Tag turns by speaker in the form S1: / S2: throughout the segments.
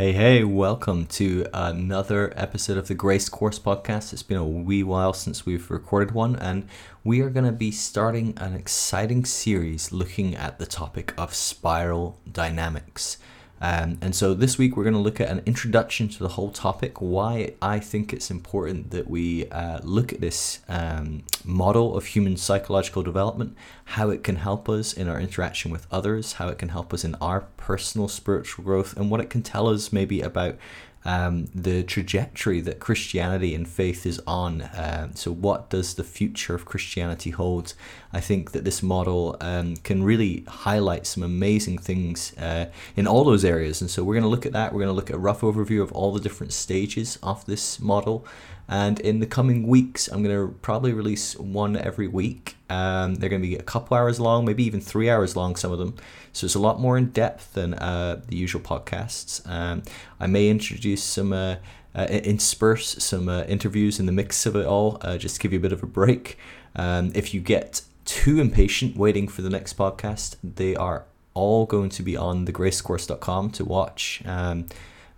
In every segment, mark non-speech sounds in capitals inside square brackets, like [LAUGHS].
S1: Hey, hey, welcome to another episode of the Grace Course podcast. It's been a wee while since we've recorded one, and we are going to be starting an exciting series looking at the topic of spiral dynamics. Um, and so this week we're going to look at an introduction to the whole topic, why I think it's important that we uh, look at this um, model of human psychological development, how it can help us in our interaction with others, how it can help us in our personal spiritual growth, and what it can tell us maybe about um, the trajectory that Christianity and faith is on. Uh, so, what does the future of Christianity hold? I think that this model um, can really highlight some amazing things uh, in all those areas. And so, we're going to look at that. We're going to look at a rough overview of all the different stages of this model. And in the coming weeks, I'm going to probably release one every week. Um, they're going to be a couple hours long, maybe even three hours long, some of them. So it's a lot more in depth than uh, the usual podcasts. Um, I may introduce some, uh, uh, intersperse some uh, interviews in the mix of it all, uh, just to give you a bit of a break. Um, if you get too impatient waiting for the next podcast, they are all going to be on thegracecourse.com to watch. Um,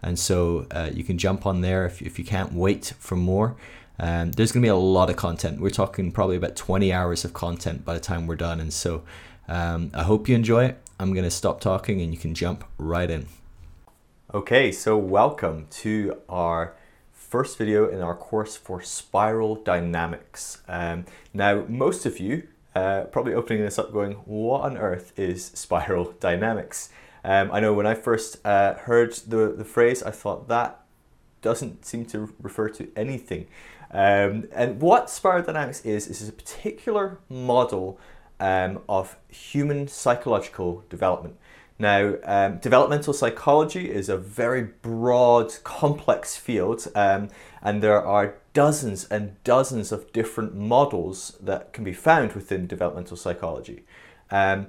S1: and so uh, you can jump on there if, if you can't wait for more. Um, there's going to be a lot of content. We're talking probably about 20 hours of content by the time we're done. And so um, I hope you enjoy it. I'm going to stop talking and you can jump right in. Okay, so welcome to our first video in our course for spiral dynamics. Um, now, most of you uh, probably opening this up going, what on earth is spiral [LAUGHS] dynamics? Um, I know when I first uh, heard the, the phrase, I thought that doesn't seem to refer to anything. Um, and what spiral dynamics is, is a particular model um, of human psychological development. Now, um, developmental psychology is a very broad, complex field, um, and there are dozens and dozens of different models that can be found within developmental psychology. Um,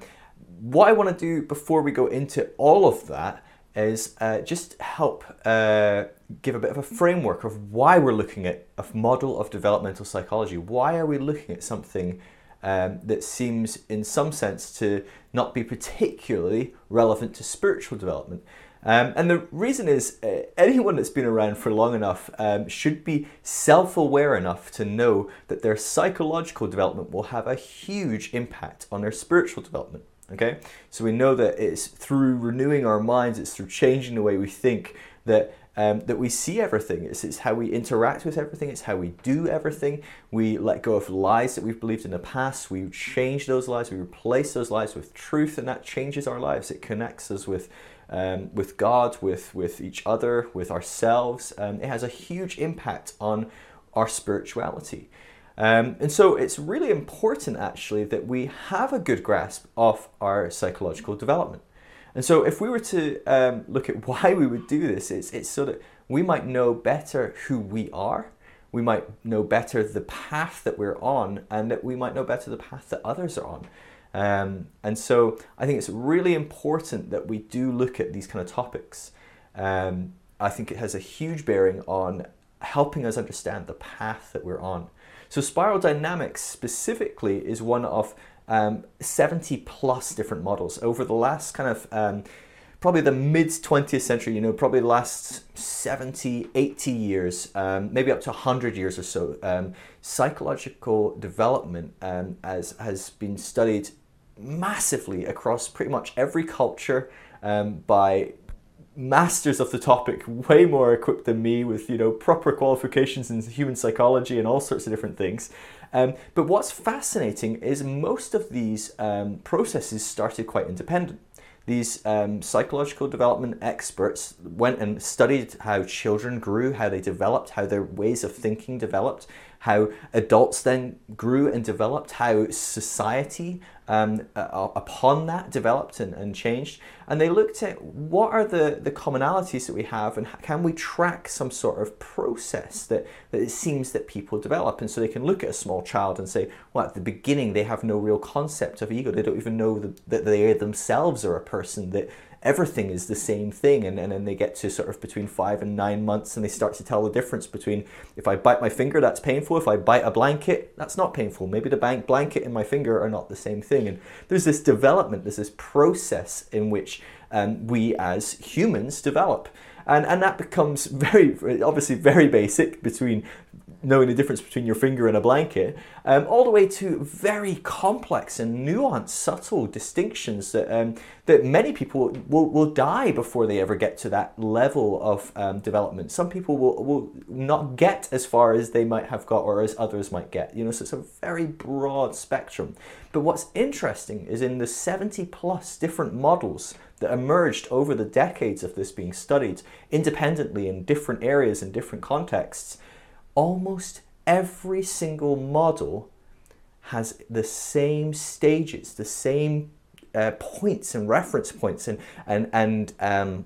S1: what I want to do before we go into all of that is uh, just help uh, give a bit of a framework of why we're looking at a model of developmental psychology. Why are we looking at something um, that seems, in some sense, to not be particularly relevant to spiritual development? Um, and the reason is uh, anyone that's been around for long enough um, should be self aware enough to know that their psychological development will have a huge impact on their spiritual development. Okay, so we know that it's through renewing our minds, it's through changing the way we think that um, that we see everything. It's, it's how we interact with everything. It's how we do everything. We let go of lies that we've believed in the past. We change those lies. We replace those lies with truth, and that changes our lives. It connects us with um, with God, with with each other, with ourselves. Um, it has a huge impact on our spirituality. Um, and so it's really important actually that we have a good grasp of our psychological development. And so if we were to um, look at [LAUGHS] why we would do this, it's, it's so that we might know better who we are, we might know better the path that we're on, and that we might know better the path that others are on. Um, and so I think it's really important that we do look at these kind of topics. Um, I think it has a huge bearing on helping us understand the path that we're on. So spiral dynamics specifically is one of um, 70 plus different models. Over the last kind of um, probably the mid 20th century, you know, probably the last 70, 80 years, um, maybe up to 100 years or so, um, psychological development um, as, has been studied massively across pretty much every culture um, by masters of the topic, way more equipped than me with you know proper qualifications in human psychology and all sorts of different things. Um, but what's fascinating is most of these um, processes started quite independent. These um, psychological development experts went and studied how children grew, how they developed, how their ways of thinking developed, how adults then grew and developed, how society um, upon that developed and, and changed. And they looked at what are the, the commonalities that we have and can we track some sort of process that, that it seems that people develop. And so they can look at a small child and say, well, at the beginning, they have no real concept of ego. They don't even know that they themselves are a person, that everything is the same thing. And, and then they get to sort of between five and nine months and they start to tell the difference between if I bite my finger, that's painful. If I bite a blanket, that's not painful. Maybe the bank blanket and my finger are not the same thing. And there's this development, there's this process in which um, we as humans develop. and and that becomes [LAUGHS] very obviously very basic between knowing the difference between your finger and a blanket, um, all the way to very complex and nuanced, subtle distinctions that um, that many people will, will die before they ever get to that level of um, development. Some people will, will not get as far as they might have got or as others might get. You know, so it's a very broad spectrum. But what's interesting is in the 70 plus different models that emerged over the decades of this being studied independently in different areas and different contexts almost every single model has the same stages, the same uh, points and reference points and, and, and um,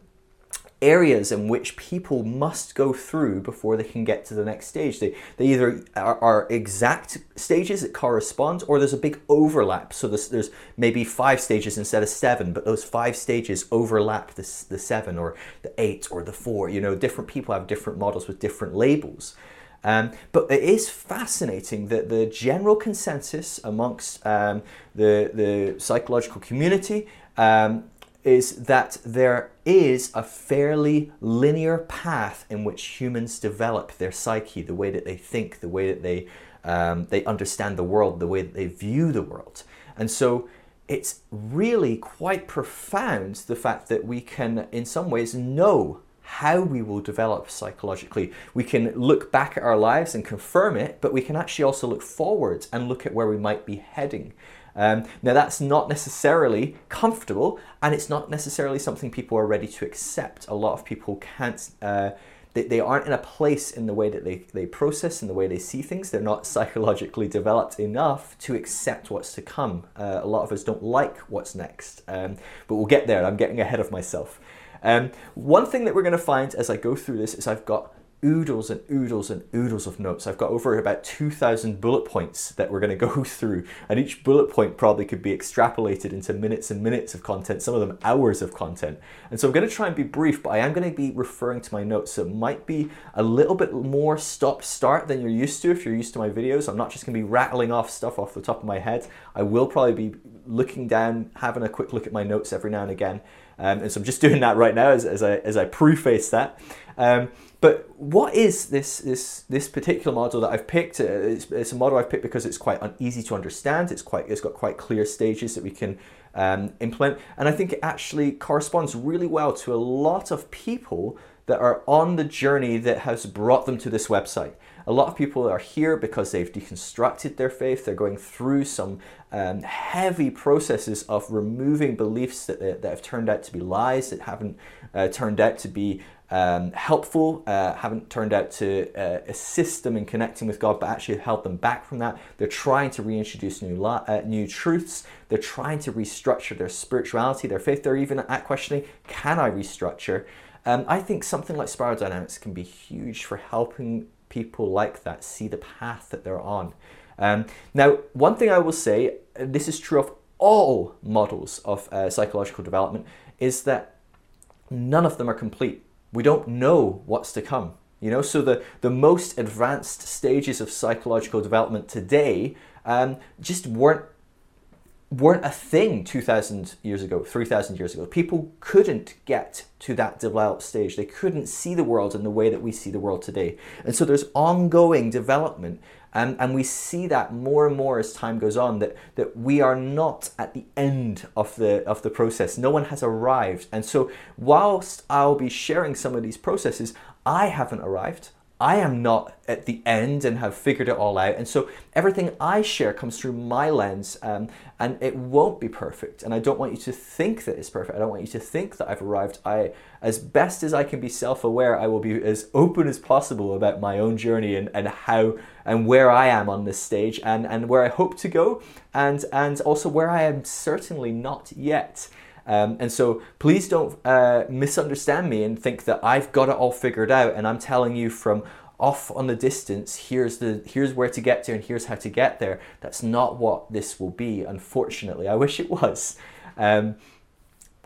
S1: areas in which people must go through before they can get to the next stage. They, they either are, are exact stages that correspond or there's a big overlap. So there's, there's maybe five stages instead of seven, but those five stages overlap the, the seven or the eight or the four. You know, different people have different models with different labels. Um, but it is fascinating that the general consensus amongst um, the, the psychological community um, is that there is a fairly linear path in which humans develop their psyche, the way that they think, the way that they, um, they understand the world, the way that they view the world. And so it's really quite profound the fact that we can, in some ways, know how we will develop psychologically. We can look back at our lives and confirm it, but we can actually also look forwards and look at where we might be heading. Um, now, that's not necessarily comfortable, and it's not necessarily something people are ready to accept. A lot of people can't. Uh, they, they aren't in a place in the way that they, they process and the way they see things. They're not psychologically developed enough to accept what's to come. Uh, a lot of us don't like what's next, um, but we'll get there. I'm getting ahead of myself. Um, one thing that we're going to find as I go through this is I've got oodles and oodles and oodles of notes. I've got over about 2,000 bullet points that we're going to go [LAUGHS] through, and each bullet point probably could be extrapolated into minutes and minutes of content, some of them hours of content. And so I'm going to try and be brief, but I am going to be referring to my notes. So it might be a little bit more stop start than you're used to if you're used to my videos. I'm not just going to be rattling off stuff off the top of my head. I will probably be looking down, having a quick look at my notes every now and again. Um, and so I'm just doing that right now as, as, I, as I preface that. Um, but what is this, this, this particular model that I've picked? Uh, it's, it's, a model I've picked because it's quite easy to understand. It's, quite, it's got quite clear stages that we can um, implement. And I think it actually corresponds really well to a lot of people that are on the journey that has brought them to this website. A lot of people are here because they've deconstructed their faith. They're going through some um, heavy processes of removing beliefs that, that have turned out to be lies, that haven't uh, turned out to be um, helpful, uh, haven't turned out to uh, assist them in connecting with God, but actually held them back from that. They're trying to reintroduce new, uh, new truths. They're trying to restructure their spirituality, their faith. They're even at questioning, can I restructure? Um, I think something like spiral dynamics can be huge for helping people like that see the path that they're on. Um, now, one thing I will say, this is true of all models of uh, psychological development, is that none of them are complete. We don't know what's to come. You know, so the, the most advanced stages of psychological development today um, just weren't weren't a thing 2000 years ago 3000 years ago people couldn't get to that developed stage they couldn't see the world in the way that we see the world today and so there's ongoing development and, and we see that more and more as time goes on that, that we are not at the end of the of the process. No one has arrived. And so whilst i'll be sharing some of these processes i haven't arrived I am not at the end and have figured it all out. And so everything I share comes through my lens um, and it won't be perfect. And I don't want you to think that it's perfect. I don't want you to think that I've arrived. I, as best as I can be self aware, I will be as open as possible about my own journey and, and how and where I am on this stage and, and where I hope to go and, and also where I am certainly not yet. Um, and so please don't uh, misunderstand me and think that I've got it all figured out and I'm telling you from off on the distance here's the here's where to get to and here's how to get there. That's not what this will be unfortunately. I wish it was. Um,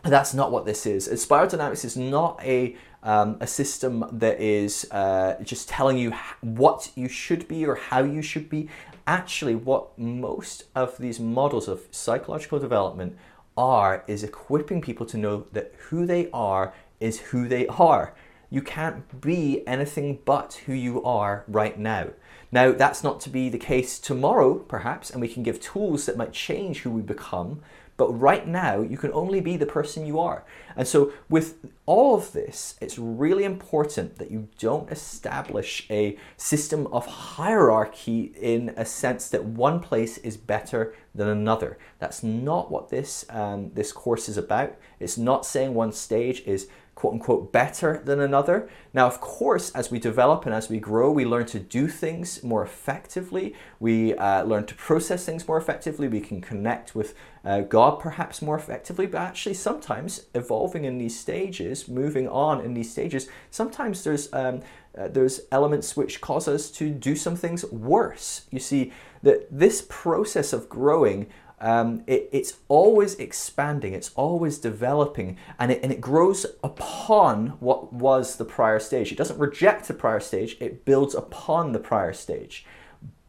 S1: that's not what this is. Spiral dynamics is not a um, a system that is uh, just telling you what you should be or how you should be. Actually what most of these models of psychological development are is equipping people to know that who they are is who they are. you can't be anything but who you are right now. Now, that's not to be the case tomorrow, perhaps, and we can give tools that might change who we become. But right now, you can only be the person you are. And so, with all of this, it's really important that you don't establish a system of hierarchy in a sense that one place is better than another. That's not what this um, this course is about. It's not saying one stage is quote unquote better than another. Now, of course, as we develop and as we grow, we learn to do things more effectively. We uh, learn to process things more effectively. We can connect with uh, God perhaps more effectively. But actually, sometimes evolving in these stages, moving on in these stages, sometimes there's um, uh, there's elements which cause us to do some things worse. You see that this process of growing um, it, it's always expanding, it's always developing, and it, and it grows upon what was the prior stage. It doesn't reject the prior stage, it builds upon the prior stage.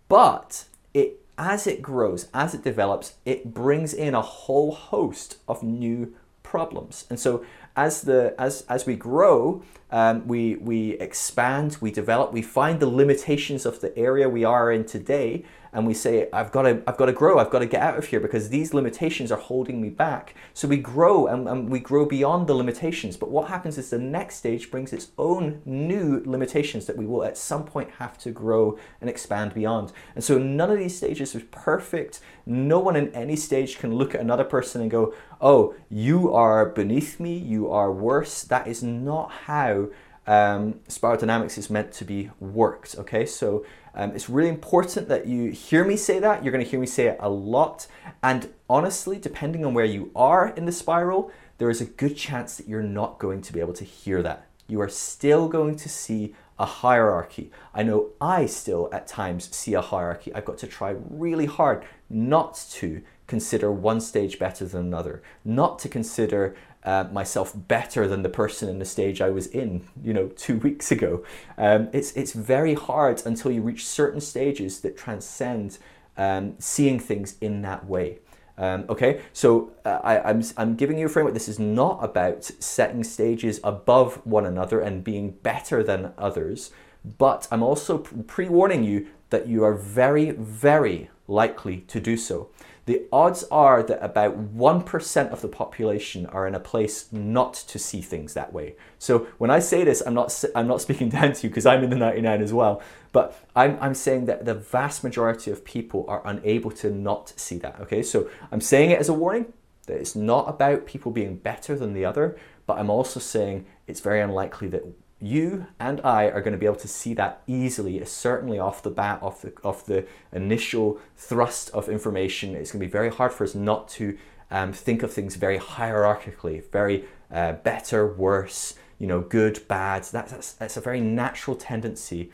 S1: But it as it grows, as it develops, it brings in a whole host of new problems. And so as the as as we grow, um, we we expand, we develop, we find the limitations of the area we are in today, and we say, I've got to, I've got to grow, I've got to get out of here because these limitations are holding me back. So we grow and, and we grow beyond the limitations. But what happens is the next stage brings its own new limitations that we will at some point have to grow and expand beyond. And so none of these stages is perfect. No one in any stage can look at another person and go, oh, you are beneath me, you are worse. That is not how um, spiral dynamics is meant to be worked. Okay, so um, it's really important that you hear me say that. You're going to hear me say it a lot. And honestly, depending on where you are in the spiral, there is a good chance that you're not going to be able to hear that. You are still going to see a hierarchy. I know I still at times see a hierarchy. I've got to try really hard not to consider one stage better than another, not to consider uh, myself better than the person in the stage I was in, you know, two [LAUGHS] weeks ago. Um, it's it's very hard until you reach certain stages that transcend um, seeing things in that way. Um, okay, so uh, I, I'm, I'm giving you a framework. This is not about setting stages above one another and being better than others, but I'm also pre warning you that you are very, very likely to do so the odds are that about 1% of the population are in a place not to see things that way. So when I say this, I'm not, I'm not speaking [LAUGHS] down to you because I'm in the 99 as well, but I'm, I'm saying that the vast majority of people are unable to not see that, okay? So I'm saying it as a warning that it's not about people being better than the other, but I'm also saying it's very unlikely that you and I are going to be able to see that easily, certainly off the bat, off the, off the initial thrust of information. It's going to be very hard for us not to um, think of things very hierarchically, very uh, better, worse, you know, good, bad. That's, that's, that's a very natural tendency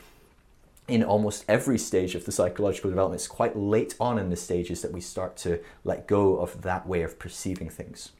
S1: in almost every stage of the psychological development. It's quite late on in the stages that we start to let go of that way of perceiving things.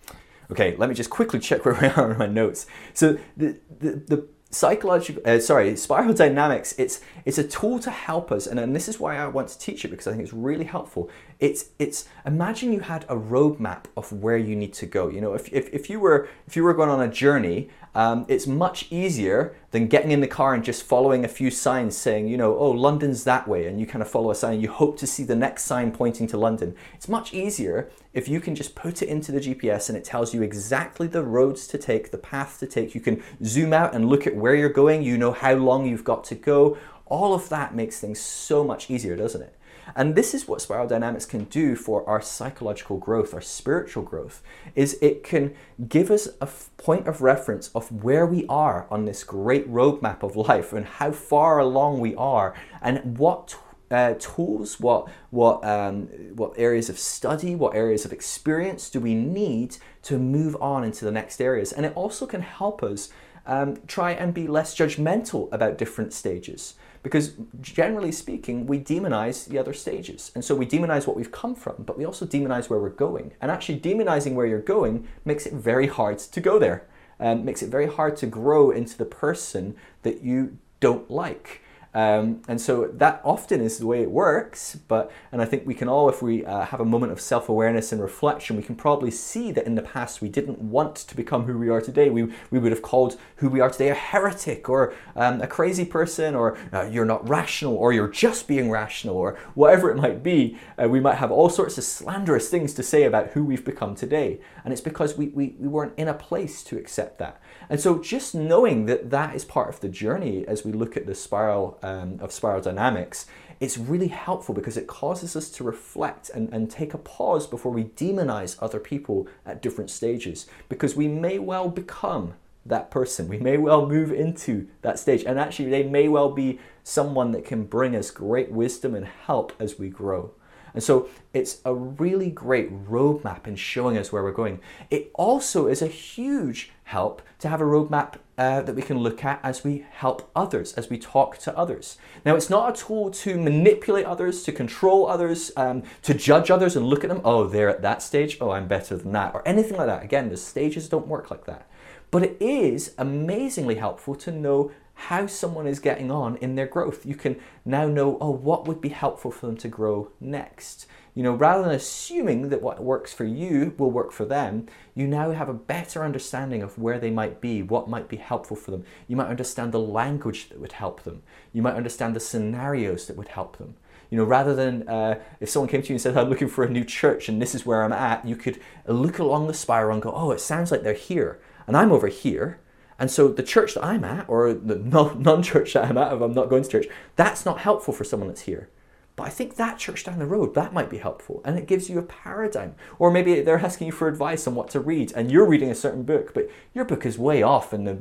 S1: Okay, let me just quickly check where we are in my notes. So the, the, the psychological uh, sorry spiral dynamics it's it's a tool to help us and, and this is why i want to teach it because i think it's really helpful. It's it's imagine you had a roadmap of where you need to go. You know if, if, if you were if you were going on a journey um, it's much easier than getting in the car and just following a few signs saying, you know, oh, London's that way, and you kind of follow a sign, you hope to see the next sign pointing to London. It's much easier if you can just put it into the GPS and it tells you exactly the roads to take, the path to take. You can zoom out and look at where you're going, you know how long you've got to go. All of that makes things so much easier, doesn't it? And this is what spiral dynamics can do for our psychological growth, our spiritual growth, is it can give us a point of reference of where we are on this great roadmap of life and how far along we are and what uh, tools, what what um, what areas of study, what areas of experience do we need to move on into the next areas, and it also can help us um, try and be less judgmental about different stages. Because generally speaking, we demonize the other stages. And so we demonize what we've come from, but we also demonize where we're going. And actually, demonizing where you're going makes it very hard to go there, and makes it very hard to grow into the person that you don't like. Um, and so that often is the way it works. But and I think we can all, if we uh, have a moment of self-awareness and reflection, we can probably see that in the past we didn't want to become who we are today. We we would have called who we are today a heretic or um, a crazy person, or uh, you're not rational, or you're just being rational, or whatever it might be. Uh, we might have all sorts of slanderous things to say about who we've become today, and it's because we, we we weren't in a place to accept that. And so just knowing that that is part of the journey as we look at the spiral um, of spiral dynamics, it's really helpful because it causes us to reflect and, and take a pause before we demonize other people at different stages because we may well become that person. We may well move into that stage, and actually, they may well be someone that can bring us great wisdom and help as we grow. And so it's a really great roadmap in showing us where we're going. It also is a huge help to have a roadmap uh, that we can look at as we help others, as we talk to others. Now, it's not a tool to manipulate others, to control others, um, to judge others and look at them, oh, they're at that stage, oh, I'm better than that, or anything like that. Again, the stages don't work like that. But it is amazingly helpful to know how someone is getting on in their growth. You can now know, oh, what would be helpful for them to grow next. You know, rather than assuming that what works for you will work for them, you now have a better understanding of where they might be, what might be helpful for them. You might understand the language that would help them. You might understand the scenarios that would help them. You know, rather than uh, if someone came to you and said, I'm looking for a new church and this is where I'm at, you could look along the spiral and go, oh, it sounds like they're here and I'm over here and so the church that I'm at, or the [LAUGHS] non church that I'm at, if I'm not going to church, that's not helpful for someone that's here. But I think that church down the road, that might be helpful. And it gives you a paradigm. Or maybe they're asking you for advice on what to read, and you're reading a certain book, but your book is way off in the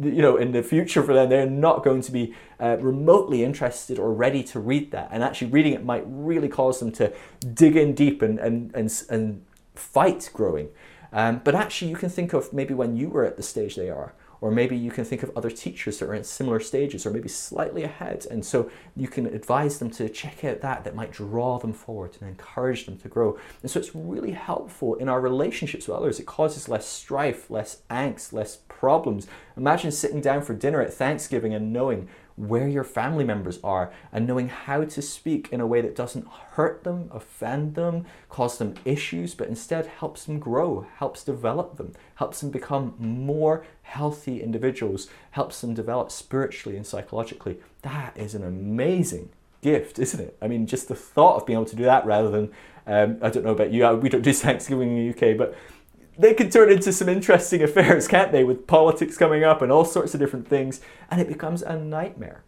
S1: you know in the future for them they're not going to be uh, remotely interested or ready to read that and actually reading it might really cause them to dig in deep and and and, and fight growing um, but actually you can think of maybe when you were at the stage they are or maybe you can think of other teachers that are in similar stages or maybe slightly ahead. And so you can advise them to check out that that might draw them forward and encourage them to grow. And so it's really helpful in our relationships with others. It causes less strife, less angst, less problems. Imagine sitting down for dinner at Thanksgiving and knowing where your family members are and knowing how to speak in a way that doesn't hurt them, offend them, cause them issues, but instead helps them grow, helps develop them, helps them become more healthy individuals, helps them develop spiritually and psychologically. That is an amazing gift, isn't it? I mean, just the thought of being able to do that rather than, um, I don't know about you, we don't do Thanksgiving in the UK, but they can turn into some interesting [LAUGHS] affairs, can't they, with politics coming up and all sorts of different things, and it becomes a nightmare.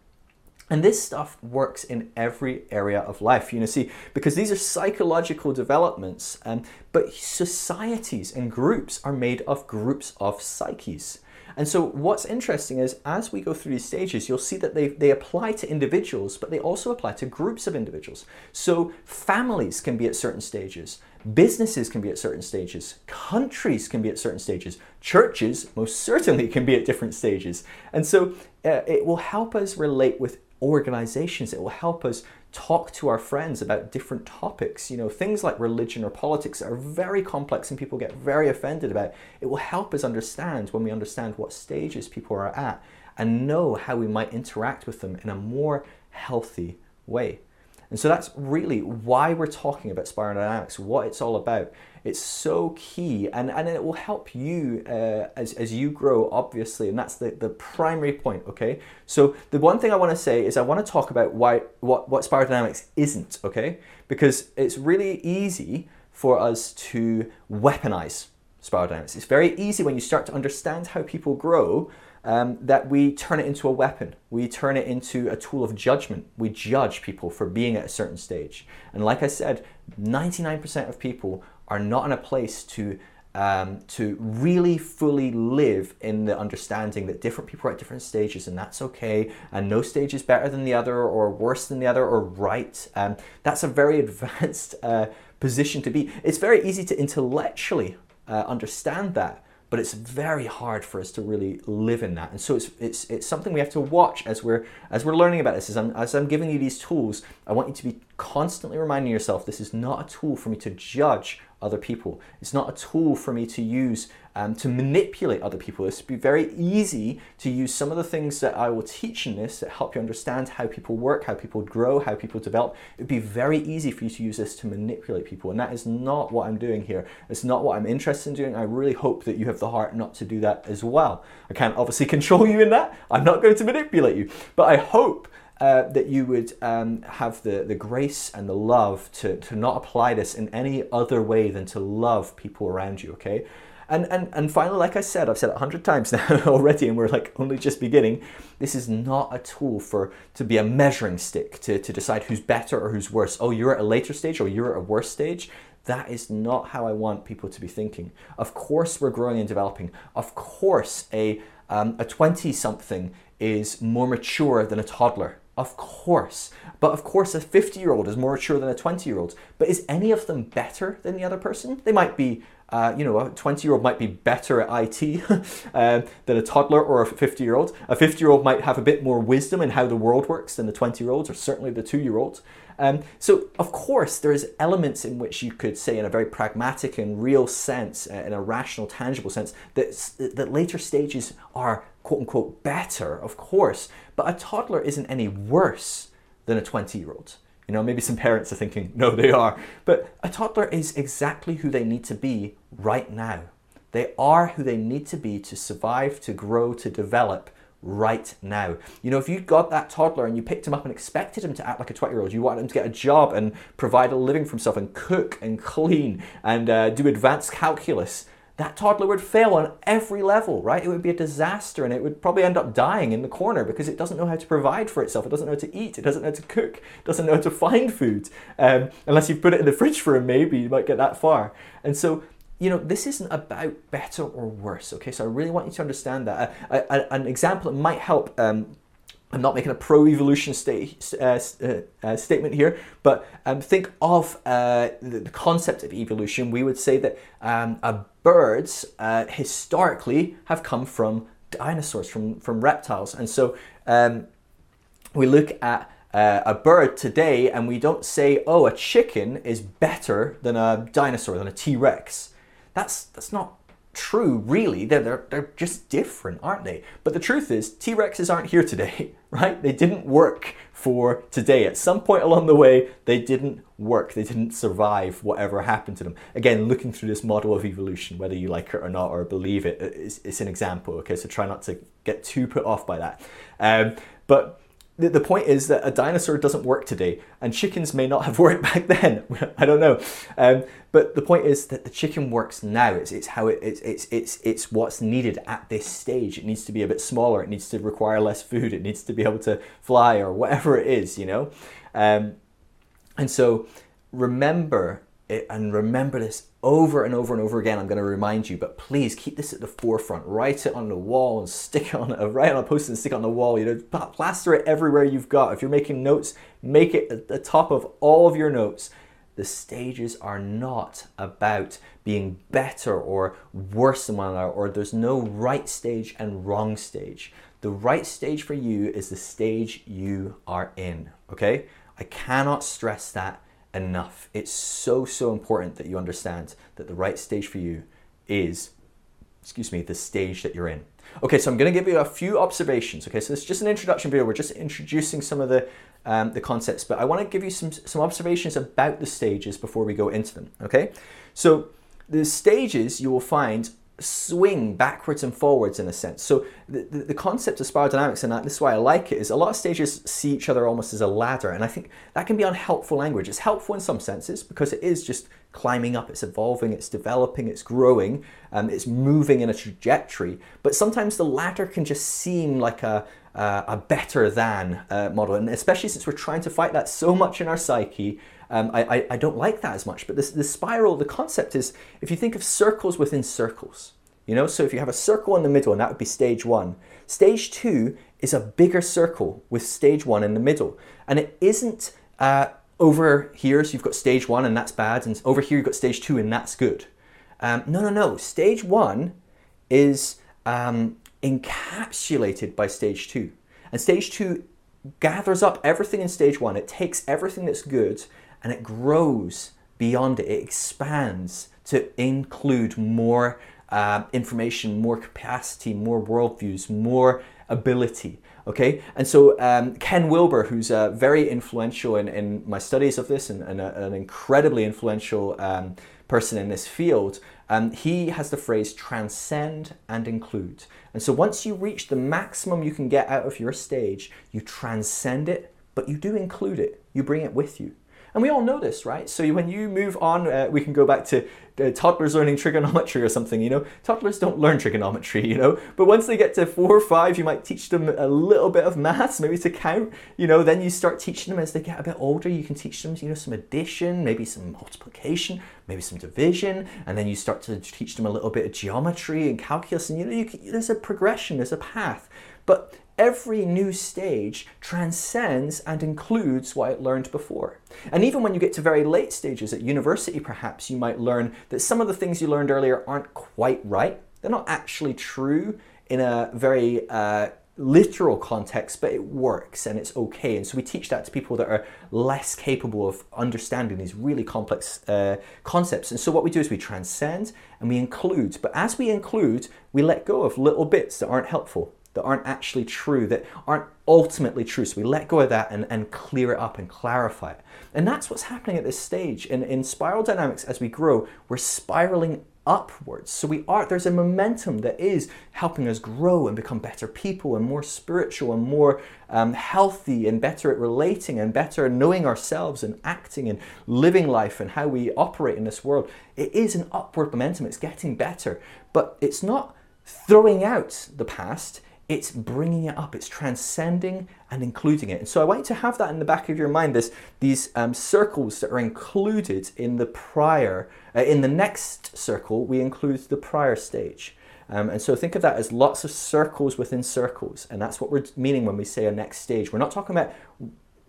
S1: And this stuff works in every area of life, you know, see, because these are psychological developments, um, but societies and groups are made of groups of psyches. And so what's interesting is as we go through these stages, you'll see that they, they apply to individuals, but they also apply to groups of individuals. So families can be at certain stages, businesses can be at certain stages, countries can be at certain stages, churches most certainly can be at different stages. And so uh, it will help us relate with organizations, it will help us talk to our friends about different topics. You know, things like religion or politics are very complex and people get very offended about. It will help us understand when we understand what stages people are at and know how we might interact with them in a more healthy way. And so that's really why we're talking about spiral dynamics, what it's all about. It's so key and, and it will help you uh, as, as you grow, obviously, and that's the, the primary point, okay? So the one thing I want to say is I want to talk about why what, what spiral dynamics isn't, okay? Because it's really easy for us to weaponize spiral dynamics. It's very easy when you start to understand how people grow um, that we turn it into a weapon. We turn it into a tool of judgment. We judge people for being at a certain stage. And like I said, 99% of people are not in a place to um, to really fully live in the understanding that different people are at different stages and that's okay and no stage is better than the other or worse than the other or right. Um, that's a very [LAUGHS] advanced uh, position to be. It's very easy to intellectually uh, understand that but it's very hard for us to really live in that. And so it's, it's, it's something we have to watch as we're, as we're learning about this. As I'm, as I'm giving you these tools, I want you to be constantly reminding yourself this is not a tool for me to judge other people. It's not a tool for me to use um, to manipulate other people. It's be very easy to use some of the things that I will teach in this that help you understand how people work, how people grow, how people develop. It'd be very easy for you to use this to manipulate people, and that is not what I'm doing here. It's not what I'm interested in doing. I really hope that you have the heart not to do that as well. I can't obviously [LAUGHS] control you in that. I'm not going to manipulate you, but I hope uh, that you would um, have the, the grace and the love to, to not apply this in any other way than to love people around you, okay? And, and, and finally, like I said, I've said it a hundred times [LAUGHS] now already, and we're like only just beginning. This is not a tool for to be a measuring stick to, to decide who's better or who's worse. Oh, you're at a later stage or you're at a worse stage. That is not how I want people to be thinking. Of course, we're growing and developing. Of course, a um, a 20 something is more mature than a toddler. Of course. But of course, a 50 year old is more mature than a 20 year old. But is any of them better than the other person? They might be, uh, you know, a 20 year old might be better at IT [LAUGHS] uh, than a toddler or a 50 year old. A 50 year old might have a bit more wisdom in how the world works than the 20 year olds, or certainly the two year olds. Um, so, of course, there's elements in which you could say, in a very pragmatic and real sense, uh, in a rational, tangible sense, that, that later stages are quote unquote better, of course, but a toddler isn't any worse than a 20 year old. You know, maybe some parents are thinking, no, they are. But a toddler is exactly who they need to be right now. They are who they need to be to survive, to grow, to develop right now. You know, if you got that toddler and you picked him up and expected him to act like a 20 year old, you wanted him to get a job and provide a living for himself and cook and clean and uh, do advanced calculus, that toddler would fail on every level, right? It would be a disaster and it would probably end up dying in the corner because it doesn't know how to provide for itself. It doesn't know how to eat. It doesn't know how to cook. It doesn't know how to find food. Um, unless you put it in the fridge for him, maybe you might get that far. And so, you know, this isn't about better or worse, okay? So I really want you to understand that. An example that might help. Um, I'm not making a pro-evolution sta- uh, uh, uh, statement here, but um, think of uh, the, concept of evolution. We would say that um, birds uh, historically have come from dinosaurs, from, from reptiles. And so um, we look at uh, a bird today and we don't say, oh, a chicken is better than a dinosaur, than a T-Rex. That's, that's not true, really. They're, they're, they're just different, aren't they? But the truth is, T Rexes aren't here today, [LAUGHS] right? They didn't work for today. At some point along the way, they didn't work. They didn't survive whatever happened to them. Again, looking through this model of evolution, whether you like it or not or believe it, it's, it's an example, okay? So try not to get too put off by that. Um, but the, the point is that a dinosaur doesn't work today, and chickens may not have [LAUGHS] worked back then. [LAUGHS] I don't know, um, but the point is that the chicken works now. It's, it's how it, it's, it's it's it's what's needed at this stage. It needs to be a bit smaller. It needs to require less food. It needs to be able to fly or whatever it is, you know. Um, and so remember it, and remember this over and over and over again. I'm going to remind you, but please keep this at the forefront. Write it on the wall and stick it on a write on a post and stick it on the wall. You know, plaster it everywhere you've got. If you're making notes, make it at the top of all of your notes. The stages are not about being better or worse than one another, or there's no right stage and wrong stage. The right stage for you is the stage you are in. Okay, I cannot stress that enough. It's so, so important that you understand that the right stage for you is, excuse me, the stage that you're in. Okay, so I'm going to give you a few observations. Okay, so this is just an introduction video. We're just introducing some of the um, the concepts, but I want to give you some some observations about the stages before we go into them. Okay, so the stages you will find swing backwards and forwards in a sense. So the, the, the, concept of spiral dynamics, and this is why I like it, is a lot of stages see each other almost as a ladder, and I think that can be unhelpful language. It's helpful in some senses because it is just climbing up, it's evolving, it's developing, it's growing, um, it's moving in a trajectory. But sometimes the ladder can just seem like a uh, a better than uh, model, and especially since we're trying to fight that so much in our psyche, um, I, I, I, don't like that as much. But this, the spiral, the concept is if you think of circles within circles, you know, so if you have a circle in the middle, and that would be stage one, stage two is a bigger circle with stage one in the middle. And it isn't uh, over here, so you've got stage one and that's bad, and over here you've got stage two and that's good. Um, no, no, no. Stage one is um, encapsulated by stage two. And stage two gathers up everything in stage one, it takes everything that's good and it grows beyond it. It expands to include more uh, information, more capacity, more worldviews, more ability. Okay, and so um, Ken Wilber, who's uh, very influential in, in my studies of this and, and a, an incredibly influential um, person in this field, um, he has the phrase transcend and include. And so once you reach the maximum you can get out of your stage, you transcend it, but you do include it. You bring it with you. And we all know this, right? So when you move on, uh, we can go back to uh, toddlers learning trigonometry or something, you know. Toddlers don't learn trigonometry, you know. But once they get to four or five, you might teach them a little bit of maths, maybe to count, you know. Then you start teaching them as they get a bit older. You can teach them, you know, some addition, maybe some multiplication, maybe some division, and then you start to teach them a little bit of geometry and calculus. And you know, you can, there's a progression, there's a path. But every new stage transcends and includes what it learned before. And even when you get to very late stages at university, perhaps you might learn that some of the things you learned earlier aren't quite right. They're not actually true in a very uh, literal context, but it works and it's okay. And so we teach that to people that are less capable of understanding these really complex uh, concepts. And so what we do is we transcend and we include. But as we include, we let go of little bits that aren't helpful that aren't actually true, that aren't ultimately true. So we let go of that and, and clear it up and clarify it. And that's what's happening at this stage. In, in spiral dynamics, as we grow, we're spiraling upwards. So we are there's a momentum that is helping us grow and become better people and more spiritual and more um, healthy and better at relating and better at knowing ourselves and acting and living life and how we operate in this world. It is an upward momentum. It's getting better, but it's not throwing out the past it's bringing it up, it's transcending and including it. And so I want you to have that in the back of your mind. This these um, circles that are included in the prior, uh, in the next circle, we include the prior stage. Um, and so think of that as lots of circles within circles, and that's what we're meaning when we say a next stage. We're not talking about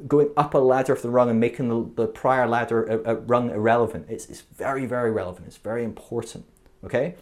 S1: going up a ladder of the rung and making the, the prior ladder uh, uh, rung irrelevant. It's, it's very, very relevant. It's very important. Okay.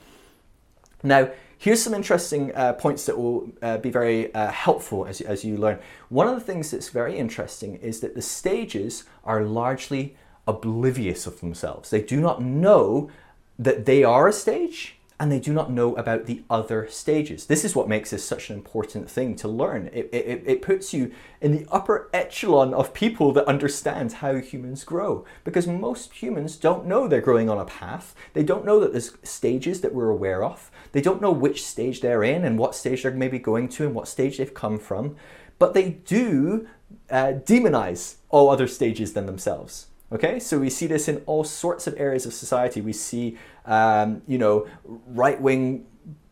S1: Now, Here's some interesting uh, points that will uh, be very uh, helpful as, as you learn. One of the things that's very interesting is that the stages are largely oblivious of themselves. They do not know that they are a stage and they do not know about the other stages. This is what makes this such an important thing to learn. It, it, it puts you in the upper echelon of people that understand how humans grow. Because most humans don't know they're growing on a path. They don't know that there's stages that we're aware of. They don't know which stage they're in and what stage they're maybe going to and what stage they've come from. But they do uh, demonize all other stages than themselves. Okay, so we see this in all sorts of areas of society. We see, um, you know, right wing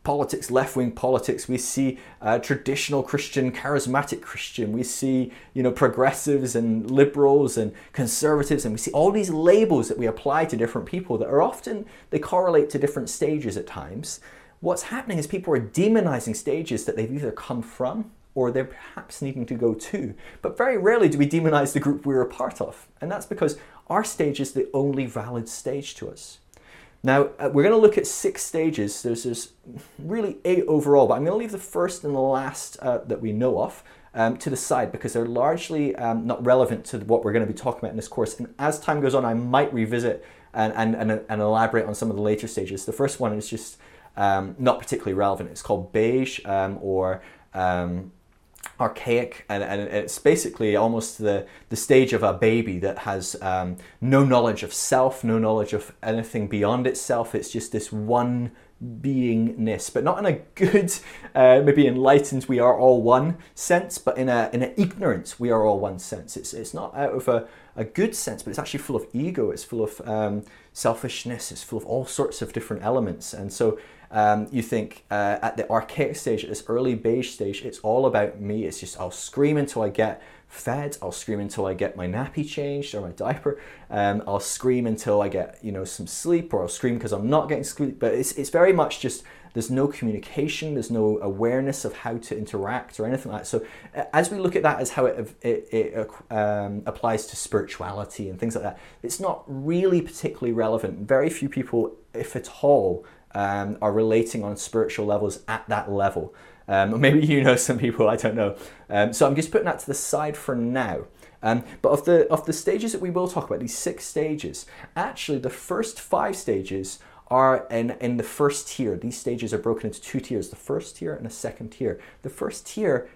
S1: politics, left wing politics. We see uh, traditional Christian, charismatic Christian. We see, you know, progressives and liberals and conservatives. And we see all these labels that we apply to different people that are often, they correlate to different stages at times. What's happening is people are demonizing stages that they've either come from or they're perhaps needing to go to. But very rarely do we demonize the group we're a part of. And that's because our stage is the only valid stage to us. Now, uh, we're going to look at six stages. There's, there's really eight overall, but I'm going to leave the first and the last uh, that we know of um, to the side because they're largely um, not relevant to what we're going to be talking about in this course. And as time goes on, I might revisit and, and, and, and elaborate on some of the later stages. The first one is just um, not particularly relevant. It's called beige um, or um, archaic and, and it's basically almost the, the stage of a baby that has um, no knowledge of self, no knowledge of anything beyond itself. It's just this one beingness, but not in a good, uh, maybe enlightened, we are all one sense, but in a in an ignorant, we are all one sense. It's, it's not out of a, a good sense, but it's actually full of ego, it's full of um, selfishness, it's full of all sorts of different elements. And so um, you think uh, at the archaic stage, at this early beige stage, it's all about me. It's just I'll scream until I get fed. I'll scream until I get my nappy changed or my diaper. Um, I'll scream until I get you know some sleep, or I'll scream because I'm not getting sleep. But it's it's very much just there's no communication, there's no awareness of how to interact or anything like that. So as we look at that as how it, it, it um, applies to spirituality and things like that, it's not really particularly relevant. Very few people, if at all, um, are relating on spiritual levels at that level. Um, [LAUGHS] maybe you know some people, I don't know. Um, so I'm just putting that to the side for now. Um, but of the of the stages that we will talk about, these six stages, actually the first five stages are in, in the first tier. These stages are broken into two tiers, the first tier and a second tier. The first tier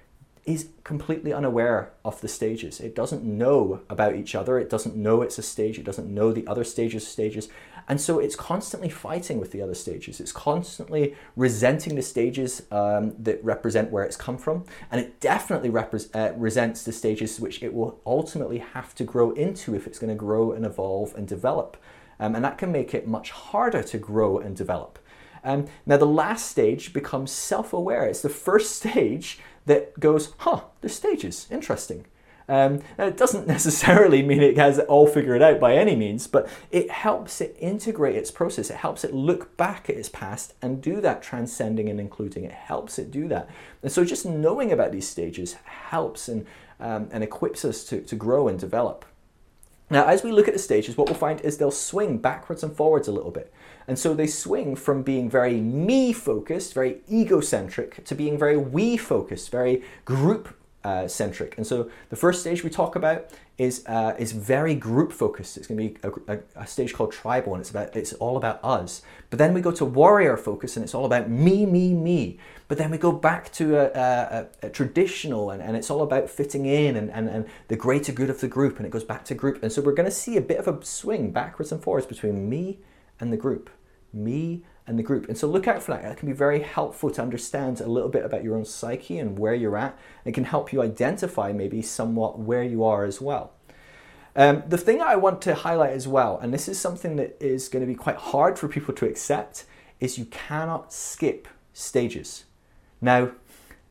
S1: is completely unaware of the stages. It doesn't know about each other. It doesn't know it's a stage. It doesn't know the other stages stages. And so it's constantly fighting with the other stages. It's constantly resenting the stages um, that represent where it's come from. And it definitely uh, resents the stages which it will ultimately have to grow into if it's going to grow and evolve and develop. Um, and that can make it much harder to grow and develop. Um, now, the last stage becomes self aware. It's the first [LAUGHS] stage that goes, huh, there's stages, interesting. Um, it doesn't [LAUGHS] necessarily mean it has it all figured out by any means, but it helps it integrate its process. It helps it look back at its past and do that transcending and including. It helps it do that. And so just knowing about these stages helps and, um, and equips us to, to grow and develop. Now, as we look at the stages, what we'll find is they'll swing backwards and forwards a little bit. And so they swing from being very me focused, very egocentric, to being very we focused, very group uh, centric. And so the first stage we talk about is uh, is very group focused. It's going to be a, a, a, stage called tribal, and it's about it's all about us. But then we go to warrior focus, and it's all about me, me, me. But then we go back to a, a, traditional, and, and it's all about fitting in and, and, and the greater good of the group, and it goes back to group. And so we're going to see a bit of a swing backwards and forwards between me and the group, me and the group. And so look out for that. That can be very helpful to understand a little bit about your own psyche and where you're at. It can help you identify maybe somewhat where you are as well. Um, the thing I want to highlight as well, and this is something that is going to be quite hard for people to accept, is you cannot skip stages. Now,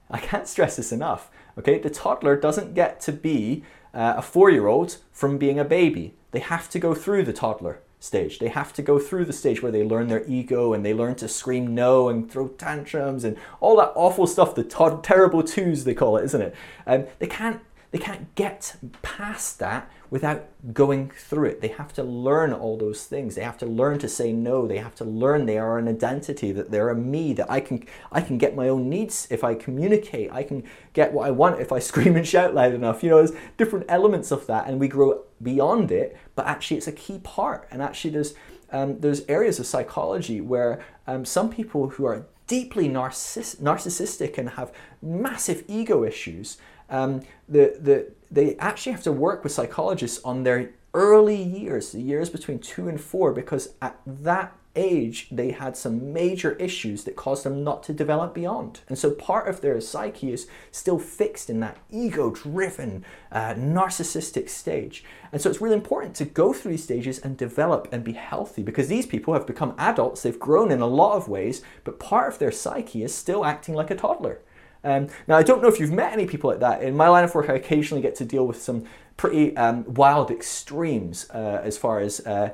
S1: I can't stress this enough. Okay, the toddler doesn't get to be uh, a four year old from being a baby. They have to go through the toddler stage. They have to go through the stage where they learn their ego and they learn to scream no and throw tantrums and all that awful stuff, the terrible twos they call it, isn't it? Um, they can't they can't get past that without going through it. They have to learn all those things. They have to learn to say no. They have to learn they are an identity, that they're a me, that I can I can get my own needs if I communicate. I can get what I want if I [LAUGHS] scream and shout loud enough. You know, there's different elements of that and we grow beyond it, but actually it's a key part. And actually there's um, there's areas of psychology where um, some people who are deeply narciss- narcissistic and have massive ego issues um, the, the, they actually have to work with psychologists on their early years, the years between two and four, because at that age they had some major issues that caused them not to develop beyond. And so part of their psyche is still fixed in that ego driven, uh, narcissistic stage. And so it's really important to go through these stages and develop and be healthy because these people have become adults, they've grown in a lot of ways, but part of their psyche is still acting like a toddler. Um, now, I don't know if you've met any people like that. In my line of work, I occasionally get to deal with some pretty um, wild extremes uh, as far as uh,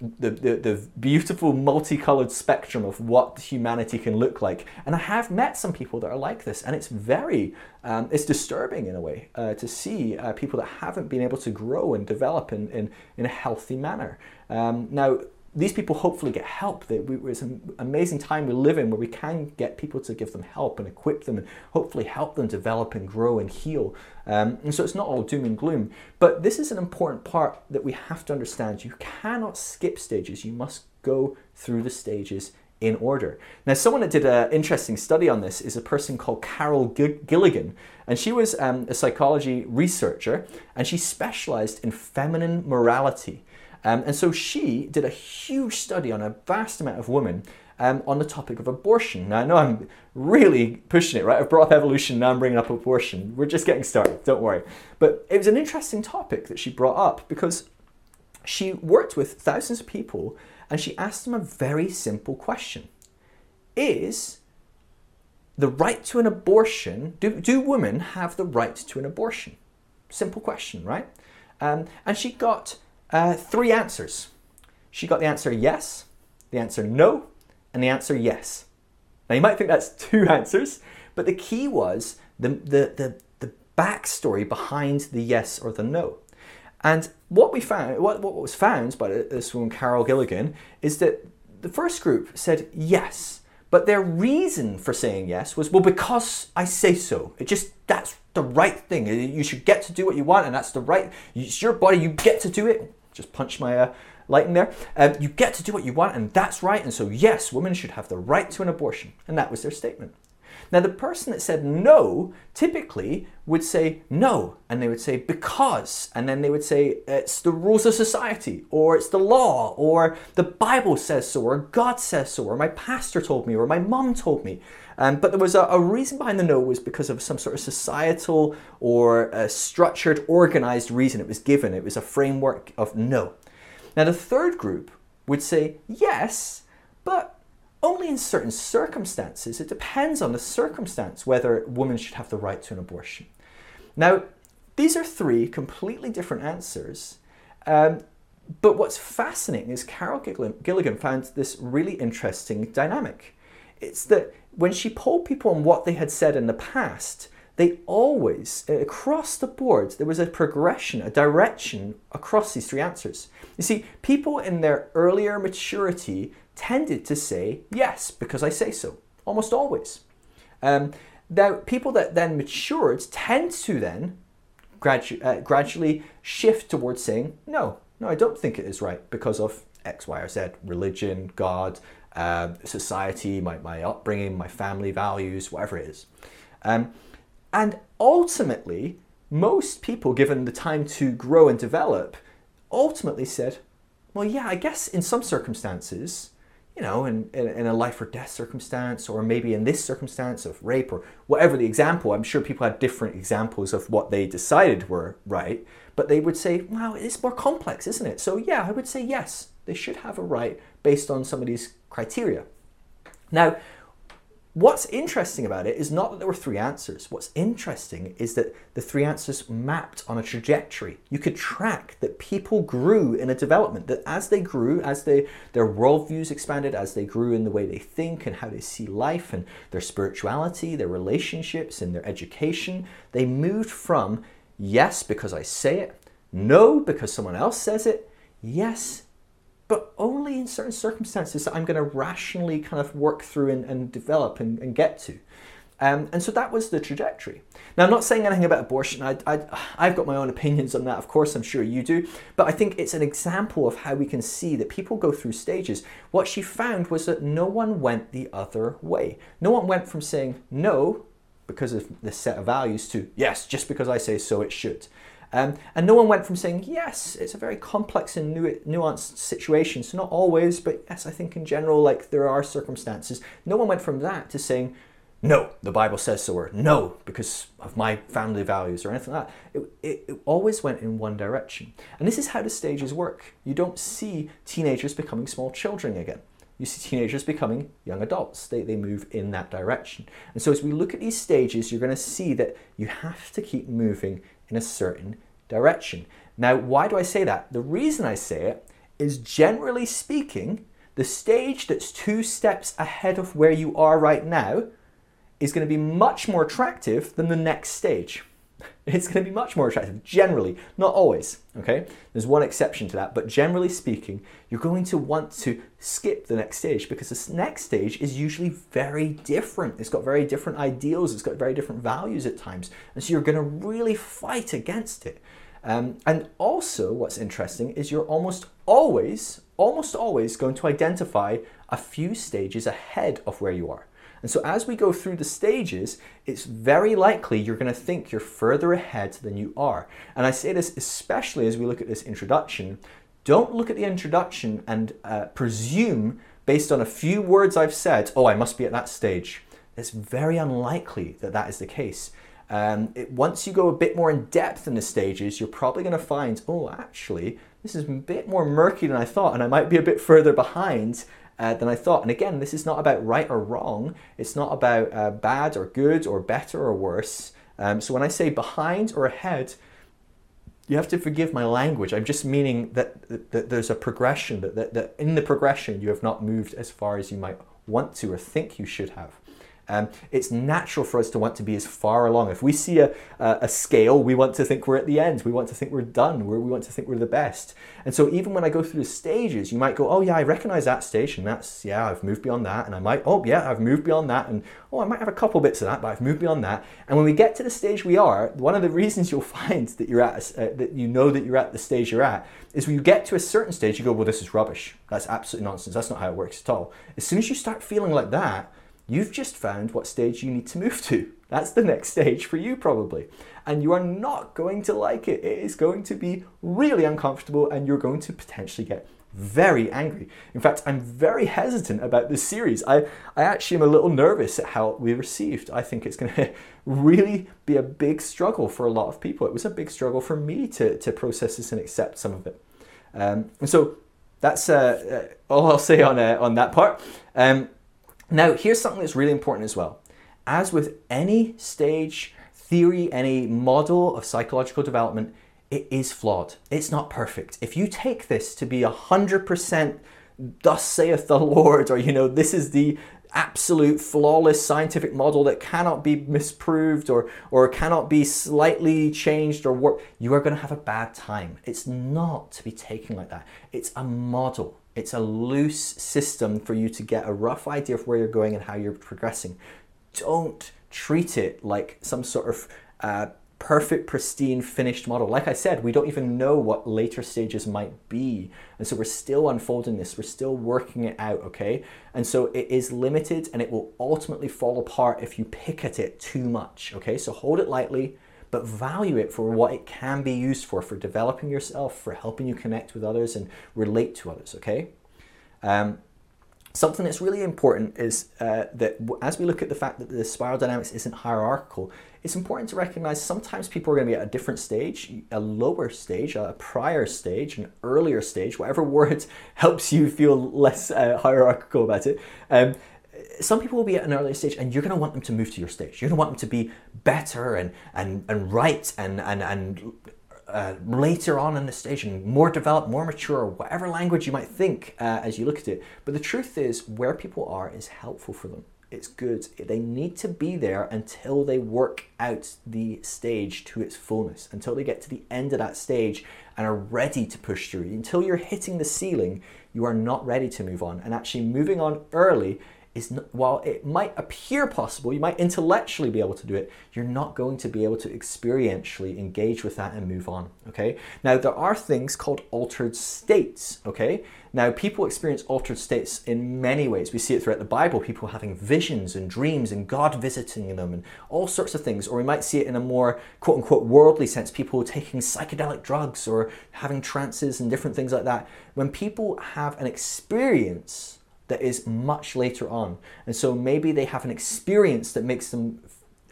S1: the, the, the, beautiful multicolored spectrum of what humanity can look like. And I have met some people that are like this, and it's very, um, it's disturbing in a way uh, to see uh, people that haven't been able to grow and develop in, in, in a healthy manner. Um, now, these people hopefully get help. It's an amazing time we live in where we can get people to give them help and equip them and hopefully help them develop and grow and heal. Um, and so it's not all doom and gloom. But this is an important part that we have to understand. You cannot skip stages. You must go through the stages in order. Now, someone that did an interesting study on this is a person called Carol Gilligan, and she was um, a psychology researcher, and she specialized in feminine morality. Um, and so she did a huge study on a vast amount of women um, on the topic of abortion. Now, I know I'm really pushing it, right? I've brought up evolution, now I'm bringing up abortion. We're just getting started, don't worry. But it was an interesting topic that she brought up because she worked with thousands of people and she asked them a very simple question Is the right to an abortion, do, do women have the right to an abortion? Simple question, right? Um, and she got uh, three answers. She got the answer yes, the answer no, and the answer yes. Now you might think that's [LAUGHS] two answers, but the key was the, the, the, the backstory behind the yes or the no. And what we found, what, what was found by this woman, Carol Gilligan, is that the first group said yes,
S2: But their reason for saying yes was, well, because I say so. It just, that's the right thing. You should get to do what you want, and that's the right, it's your body, you get to do it. Just punch my uh, light in there. Um, you get to do what you want, and that's right. And so, yes, women should have the right to an abortion. And that was their statement. Now, the person that said no typically would say no, and they would say because, and then they would say it's the rules of society, or it's the law, or the Bible says so, or God says so, or my pastor told me, or my mom told me. Um, but there was a, a, reason behind the no was because of some sort of societal or structured, organized reason it was given. It was a framework of no. Now, the third group would say yes, but only in certain circumstances. It depends on the circumstance whether women should have the right to an abortion. Now, these are three completely different answers. Um, but what's fascinating is Carol Gilligan found this really interesting dynamic. It's that when she polled people on what they had said in the past, they always, across the board, there was a progression, a direction across these three answers. You see, people in their earlier maturity tended to say yes because I say so, almost always. Um, now, people that then matured tend to then gradu- uh, gradually shift towards saying no, no, I don't think it is right because of X, Y, or Z, religion, God, uh, society, my, my upbringing, my family values, whatever it is. Um, and ultimately, most people, given the time to grow and develop, ultimately said, well, yeah, I guess in some circumstances, you know, in, in, in, a life or death circumstance, or maybe in this circumstance of rape or whatever the example, I'm sure people had different examples of what they decided were right, but they would say, wow, it's more complex, isn't it? So, yeah, I would say yes, they should have a right based on some of these criteria. Now, What's interesting about it is not that there were three answers. What's interesting is that the three answers mapped on a trajectory. You could track that people grew in a development, that as they grew, as they, their worldviews expanded, as they grew in the way they think and how they see life and their spirituality, their relationships, and their education, they moved from yes, because I say it, no, because someone else says it, yes, but only in certain circumstances that I'm going to rationally kind of work through and, and develop and, and, get to. Um, and so that was the trajectory. Now, I'm not saying anything about abortion. I, I've got my own opinions on that, of course, I'm sure you do. But I think it's an example of how we can see that people go through stages. What she found was that no one went the other way. No one went from saying no because of this set of values to yes, just because I say so, it should. Um, and no one went from saying, yes, it's a very complex and nu- nuanced situation, so not always, but yes, I think in general, like there are circumstances. No one went from that to saying, no, the Bible says so, or no, because of my family values, or anything like that. It, it, it always went in one direction. And this is how the stages work. You don't see teenagers becoming small children again you see teenagers becoming young adults. They, they move in that direction. And so, as we look at these stages, you're going to see that you have to keep moving in a certain direction. Now, why do I say that? The reason I say it is generally speaking, the stage that's two steps ahead of where you are right now is going to be much more attractive than the next stage. It's going to be much more attractive, generally, not always, okay? There's one exception to that, but generally speaking, you're going to want to skip the next stage because this next stage is usually very different. It's got very different ideals, it's got very different values at times, and so you're going to really fight against it. Um, and also, what's interesting is you're almost always, almost always going to identify a few stages ahead of where you are. And so as we go through the stages, it's very likely you're going to think you're further ahead than you are. And I say this especially as we look at this introduction. Don't look at the introduction and uh, presume, based on a few words I've said, oh, I must be at that stage. It's very unlikely that that is the case. Um, it, once you go a bit more in depth in the stages, you're probably going to find, oh, actually, this is a bit more murky than I thought, and I might be a bit further behind uh, than I thought. And again, this is not about right or wrong. It's not about uh, bad or good or better or worse. Um, so when I say behind or ahead, you have to forgive my language. I'm just meaning that, that, that there's a progression, that, that, that in the progression you have not moved as far as you might want to or think you should have. Um, it's natural for us to want to be as far along. If we see a, a, a, scale, we want to think we're at the end. We want to think we're done. We're, we want to think we're the best. And so even when I go through the stages, you might go, oh yeah, I recognize that stage, and that's yeah, I've moved beyond that, and I might, oh yeah, I've moved beyond that, and oh, I might have a couple bits of that, but I've moved beyond that. And when we get to the stage we are, one of the [LAUGHS] reasons you'll find that you're at, uh, that you know that you're at the stage you're at, is when you get to a certain stage, you go, well, this is rubbish. That's absolutely nonsense. That's not how it works at all. As soon as you start feeling like that, you've just found what stage you need to move to. That's the next stage for you, probably. And you are not going to like it. It is going to be really uncomfortable, and you're going to potentially get very angry. In fact, I'm very hesitant about this series. I, I actually am a little nervous at how we received. I think it's going [LAUGHS] to really be a big struggle for a lot of people. It was a big struggle for me to, to process this and accept some of it. Um, and so that's uh, uh, all I'll say on, uh, on that part. Um, now, here's something that's really important as well. As with any stage theory, any model of psychological development, it is flawed. It's not perfect. If you take this to be 100% thus saith the Lord, or you know, this is the absolute flawless scientific model that cannot be misproved or, or cannot be slightly changed or work, you are going to have a bad time. It's not to be taken like that. It's a model. It's a loose system for you to get a rough idea of where you're going and how you're progressing. Don't treat it like some sort of uh, perfect, pristine, finished model. Like I said, we don't even know what later stages might be. And so we're still unfolding this, we're still working it out, okay? And so it is limited and it will ultimately fall apart if you pick at it too much, okay? So hold it lightly, but value it for what it can be used for, for developing yourself, for helping you connect with others and relate to others, okay? Um, something that's really important is uh, that as we look at the fact that the spiral dynamics isn't hierarchical, it's important to recognize sometimes people are going to be at a different stage, a lower stage, a prior stage, an earlier stage, whatever [LAUGHS] word helps you feel less uh, hierarchical about it. Um, some people will be at an earlier stage and you're going to want them to move to your stage. You're going to want them to be better and, and, and right and, and, and uh, later on in the stage and more developed, more mature, whatever language you might think uh, as you look at it. But the truth is, where people are is helpful for them. It's good. They need to be there until they work out the stage to its fullness, until they get to the end of that stage and are ready to push through. Until you're hitting the ceiling, you are not ready to move on. And actually, moving on early is not, while it might appear possible, you might intellectually be able to do it, you're not going to be able to experientially engage with that and move on. Okay. Now there are things called altered states. Okay. Now people experience altered states in many ways. We see it throughout the Bible, people having visions and dreams and God visiting them and all sorts of things. Or we might see it in a more quote unquote worldly sense, people taking psychedelic drugs or having trances and different things like that. When people have an experience that is much later on. And so maybe they have an experience that makes them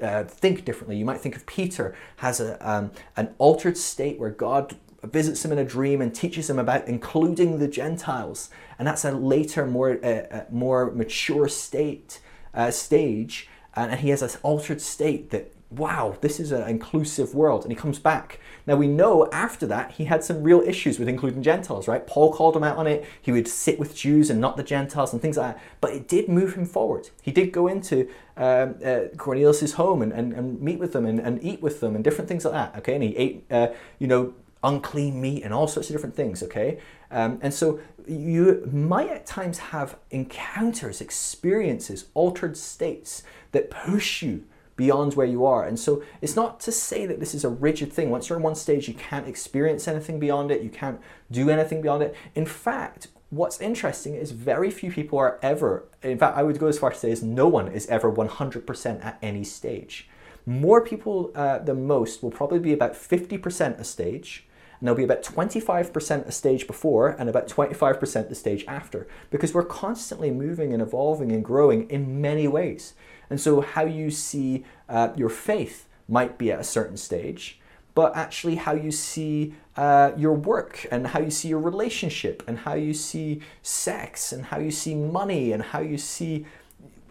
S2: uh, think differently. You might think of Peter has a, um, an altered state where God visits him in a dream and teaches him about including the Gentiles, and that's a later, more uh, uh, more mature state uh, stage, and he has an altered state that wow, this is an inclusive world. And he comes back. Now we know after that he had some real issues with including Gentiles, right? Paul called him out on it. He would sit with Jews and not the Gentiles and things like that. But it did move him forward. He did go into um, uh, Cornelius' home and, and, and meet with them and, and eat with them and different things like that, okay? And he ate, uh, you know, unclean meat and all sorts of different things, okay? Um, and so you might at times have encounters, experiences, altered states that push you beyond where you are. And so it's not to say that this is a rigid thing. Once you're in one stage, you can't experience anything beyond it, you can't do anything beyond it. In fact, what's interesting is very few people are ever, in fact, I would go as far to say is no one is ever 100% at any stage. More people uh, than most will probably be about 50% a stage, and there'll be about 25% a stage before and about 25% the stage after, because we're constantly moving and evolving and growing in many ways. And so, how you see uh, your faith might be at a certain stage, but actually, how you see uh, your work and how you see your relationship and how you see sex and how you see money and how you see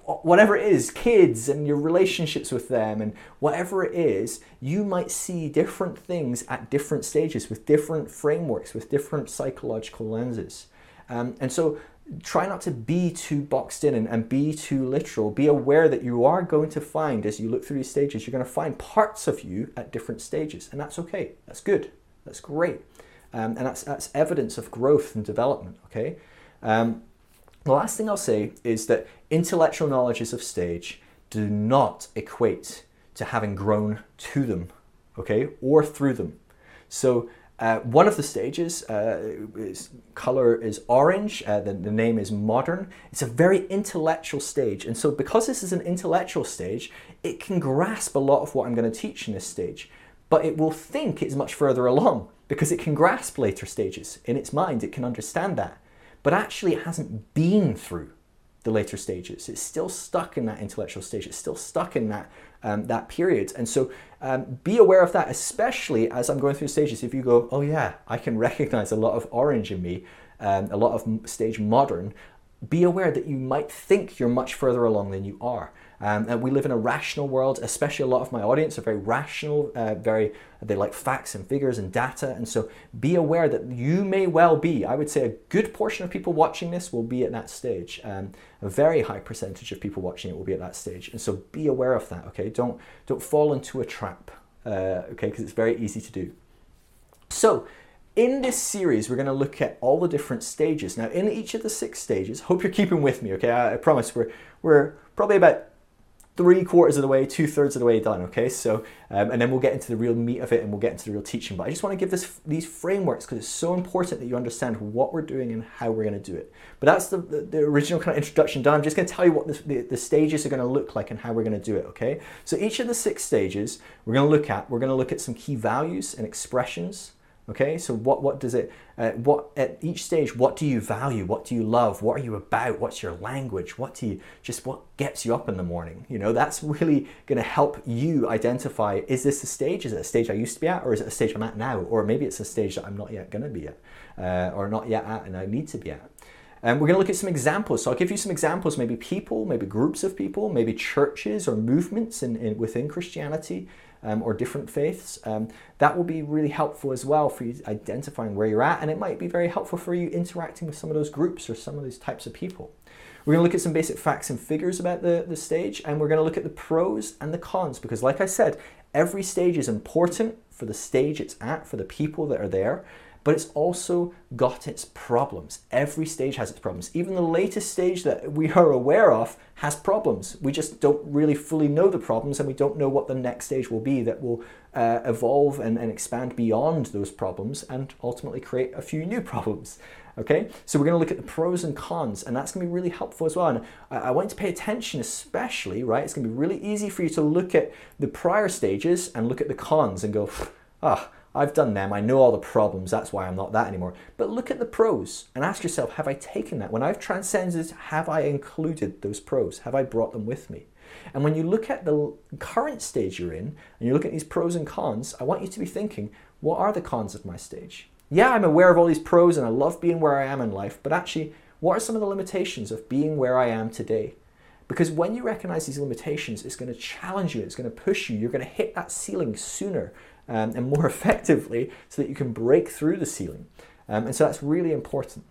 S2: whatever it is, kids and your relationships with them and whatever it is, you might see different things at different stages with different frameworks, with different psychological lenses. Um, and so try not to be too boxed in and, and be too literal. Be aware that you are going to find, as you look through these stages, you're going to find parts of you at different stages. And that's okay. That's good. That's great. Um, and that's, that's evidence of growth and development, okay? Um, the last thing I'll say is that intellectual knowledges of stage do not equate to having grown to them, okay, or through them. So uh, one of the stages, uh, is, color is orange, uh, the, the name is modern. It's a very intellectual stage. And so, because this is an intellectual stage, it can grasp a lot of what I'm going to teach in this stage, but it will think it's much further along because it can grasp later stages. In its mind, it can understand that but actually it hasn't been through the later stages. It's still stuck in that intellectual stage. It's still stuck in that um, that period. And so um, be aware of that, especially as I'm going through stages. If you go, oh yeah, I can recognize a lot of orange in me, um, a lot of stage modern. Be aware that you might think you're much further along than you are. Um, and we live in a rational world, especially a lot of my audience are very rational, uh, very they like facts and figures and data. And so be aware that you may well be, I would say a good portion of people watching this will be at that stage. Um, a very high percentage of people watching it will be at that stage. And so be aware of that, okay? Don't, don't fall into a trap, uh, okay? Because it's very easy to do. So in this series, we're going to look at all the different stages. Now, in each of the six stages, hope you're keeping with me, okay? I, I promise we're, we're probably about three quarters of the way, two thirds of the way done. Okay, so um, and then we'll get into the real meat of it, and we'll get into the real teaching. But I just want to give this these frameworks because it's so important that you understand what we're doing and how we're going to do it. But that's the, the, the original kind of introduction done. I'm just going to tell you what the, the stages are going to look like and how we're going to do it. Okay, so each of the six stages we're going to look at. We're going to look at some key values and expressions. Okay, so what what does it? Uh, what at each stage? What do you value? What do you love? What are you about? What's your language? What do you just what gets you up in the morning? You know, that's really going to help you identify: is this a stage? Is it a stage I used to be at, or is it a stage I'm at now? Or maybe it's a stage that I'm not yet going to be at, uh, or not yet at, and I need to be at. And we're going to look at some examples. So I'll give you some examples, maybe people, maybe groups of people, maybe churches or movements in, in within Christianity um, or different faiths. Um, that will be really helpful as well for you identifying where you're at, and it might be very helpful for you interacting with some of those groups or some of those types of people. We're going to look at some basic facts and figures about the, the stage, and we're going to look at the pros and the cons because, like I said, every stage is important for the stage it's at, for the people that are there, but it's also got its problems. Every stage has its problems. Even the latest stage that we are aware of has problems. We just don't really fully know the problems and we don't know what the next stage will be that will uh, evolve and, and expand beyond those problems and ultimately create a few new problems. Okay, so we're going to look at the pros and cons, and that's going to be really helpful as well. And I, want you to pay attention, especially, right? It's going to be really easy for you to look at the prior stages and look at the cons and go, ah, I've done them. I know all the problems. That's why I'm not that anymore. But look at the pros and ask yourself have I taken that? When I've transcended, have I included those pros? Have I brought them with me? And when you look at the current stage you're in and you look at these pros and cons, I want you to be thinking what are the cons of my stage? Yeah, I'm aware of all these pros and I love being where I am in life, but actually, what are some of the limitations of being where I am today? Because when you recognize these limitations, it's going to challenge you, it's going to push you, you're going to hit that ceiling sooner um, and more [LAUGHS] effectively so that you can break through the ceiling. Um, and so that's really important.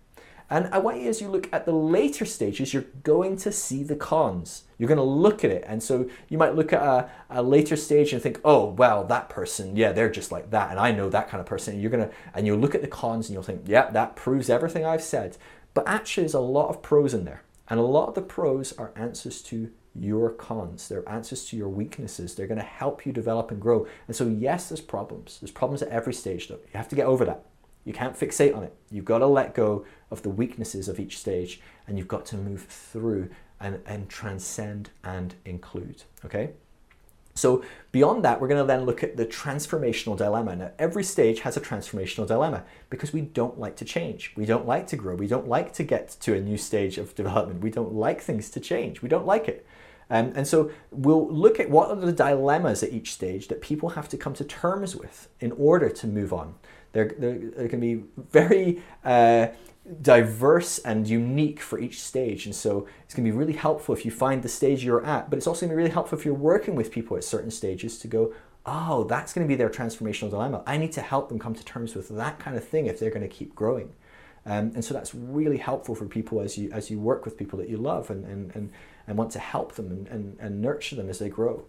S2: And I want you, as you look at the later stages, you're going to see the cons. You're going to look at it. And so you might look at a, a later stage and think, oh, well, that person, yeah, they're just like that. And I know that kind of person. And you're going to, and you'll look at the cons and you'll think, yeah, that proves everything I've said. But actually, there's a lot of pros in there. And a lot of the pros are answers to your cons. They're answers to your weaknesses. They're going to help you develop and grow. And so, yes, there's problems. There's problems at every stage, though. You have to get over that. You can't fixate on it. You've got to let go of the weaknesses of each stage and you've got to move through and, and transcend and include. Okay? So, beyond that, we're going to then look at the transformational dilemma. Now, every stage has a transformational dilemma because we don't like to change. We don't like to grow. We don't like to get to a new stage of development. We don't like things to change. We don't like it. Um, and so we'll look at what are the dilemmas at each stage that people have to come to terms with in order to move on. They're, going to be very uh, diverse and unique for each stage. And so it's going to be really helpful if you find the stage you're at, but it's also going to be really helpful if you're working with people at certain stages to go, oh, that's going to be their transformational dilemma. I need to help them come to terms with that kind of thing if they're going to keep growing. Um, and so that's really helpful for people as you as you work with people that you love and, and, and, and want to help them and, and, and nurture them as they grow.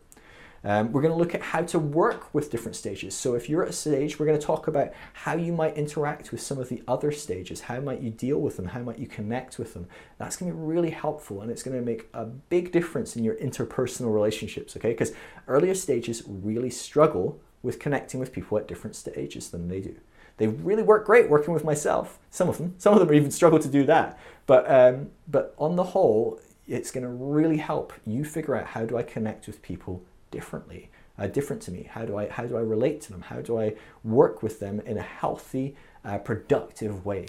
S2: Um, we're going to look at how to work with different stages. So if you're at a stage, we're going to talk about how you might interact with some of the other stages. How might you deal with them? How might you connect with them? That's going to be really helpful and it's going to make a big difference in your interpersonal relationships, okay? Because earlier stages really struggle with connecting with people at different stages than they do. They really work great working with myself. Some of them, some of them even struggle to do that. But um, but on the whole, it's going to really help you figure out how do I connect with people differently, uh, different to me. How do I how do I relate to them? How do I work with them in a healthy, uh, productive way?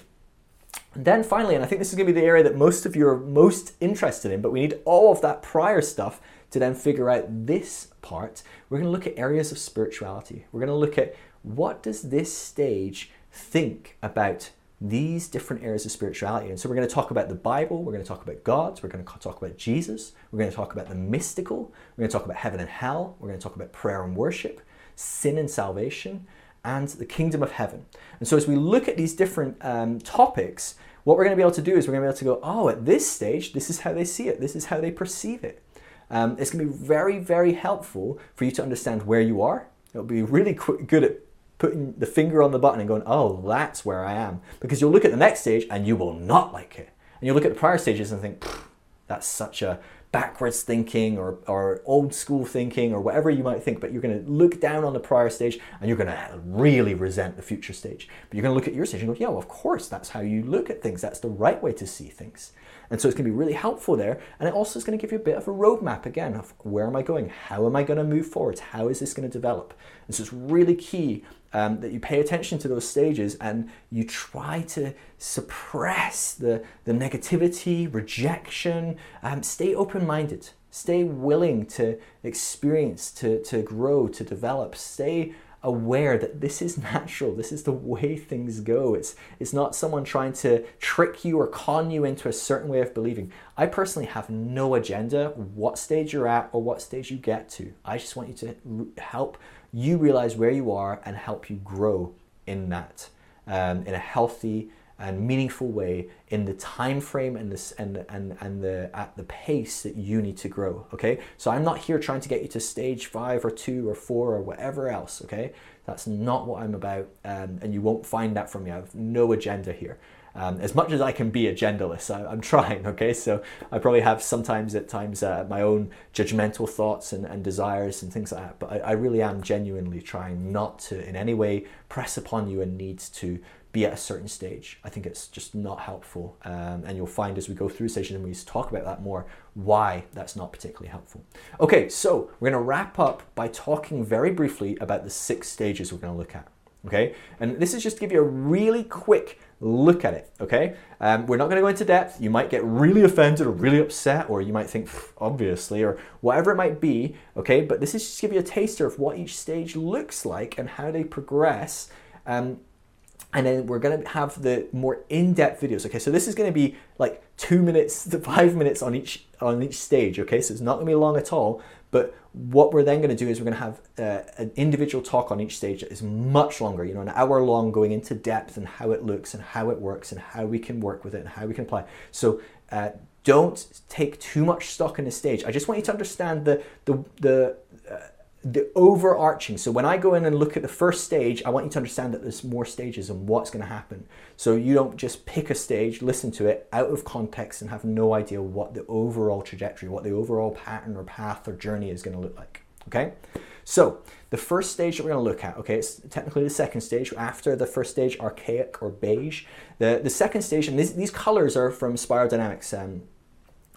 S2: And then finally, and I think this is going to be the area that most of you are most interested in, but we need all of that prior stuff to then figure out this part. We're going to look at areas of spirituality. We're going to look at what does this stage think about these different areas of spirituality. And so we're going to talk about the Bible, we're going to talk about God, we're going to talk about Jesus, we're going to talk about the mystical, we're going to talk about heaven and hell, we're going to talk about prayer and worship, sin and salvation, and the kingdom of heaven. And so as we look at these different um, topics, what we're going to be able to do is we're going to be able to go, oh, at this stage, this is how they see it, this is how they perceive it. Um, it's going to be very, very helpful for you to understand where you are. It'll be really good at putting the finger on the button and going, oh, that's where I am. Because you'll look at the next stage and you will not like it. And you'll look at the prior stages and think, that's such a backwards thinking or, or old school thinking or whatever you might think, but you're going to look down on the prior stage and you're going to really resent the future stage. But you're going to look at your stage and go, yeah, well, of course, that's how you look at things. That's the right way to see things. And so it's going to be really helpful there. And it also is going to give you a bit of a roadmap again of where am I going? How am I going to move forward? How is this going to develop? And so it's really key um, that you pay attention to those stages and you try to suppress the, the negativity, rejection, um, stay open minded, stay willing to experience, to, to grow, to develop, stay aware that this is [LAUGHS] natural. This is the way things go. It's it's not someone trying to trick you or con you into a certain way of believing. I personally have no agenda what stage you're at or what stage you get to. I just want you to help you realize where you are and help you grow in that um, in a healthy and meaningful way in the time frame and this and and and the at the pace that you need to grow okay? So i'm not here trying to get you to stage five or two or four or whatever else okay? That's not what i'm about um, and you won't find that from me. I have no agenda here um, as much as I can be agendaless, I, am trying, [LAUGHS] okay? So I probably have sometimes at times uh, my own judgmental thoughts and, and desires and things like that, but I, I really am genuinely trying not to in any way press upon you and need to be at a certain stage. I think it's just not helpful. Um, and you'll find as we go through session and we talk about that more, why that's not particularly helpful. Okay, so we're to wrap up by talking very briefly about the six stages we're to look at. Okay, and this is just to give you a really quick look at it. Okay, um, we're not to go into depth. You might get really offended or really upset, or you might think, obviously, or whatever it might be. Okay, but this is just to give you a taster of what each stage looks like and how they progress. Um, and then we're to have the more in-depth videos okay so this is to be like two minutes to [LAUGHS] five minutes on each on each stage okay so it's not to be long at all but what we're then going to do is we're going to have uh, an individual talk on each stage that is much longer you know an hour long going into depth and how it looks and how it works and how we can work with it and how we can apply. So uh, don't take too much stock in the stage. I just want you to understand the the the the overarching. So when I go in and look at the first stage, I want you to understand that there's more stages and what's going to happen. So you don't just pick a stage, listen to it out of context, and have no idea what the overall trajectory, what the overall pattern or path or journey is going to look like. Okay? So the first stage that we're going to look at, okay, it's technically the second stage. After the first stage, archaic or beige. The, the second stage, and these, these colors are from Spiral Dynamics, um,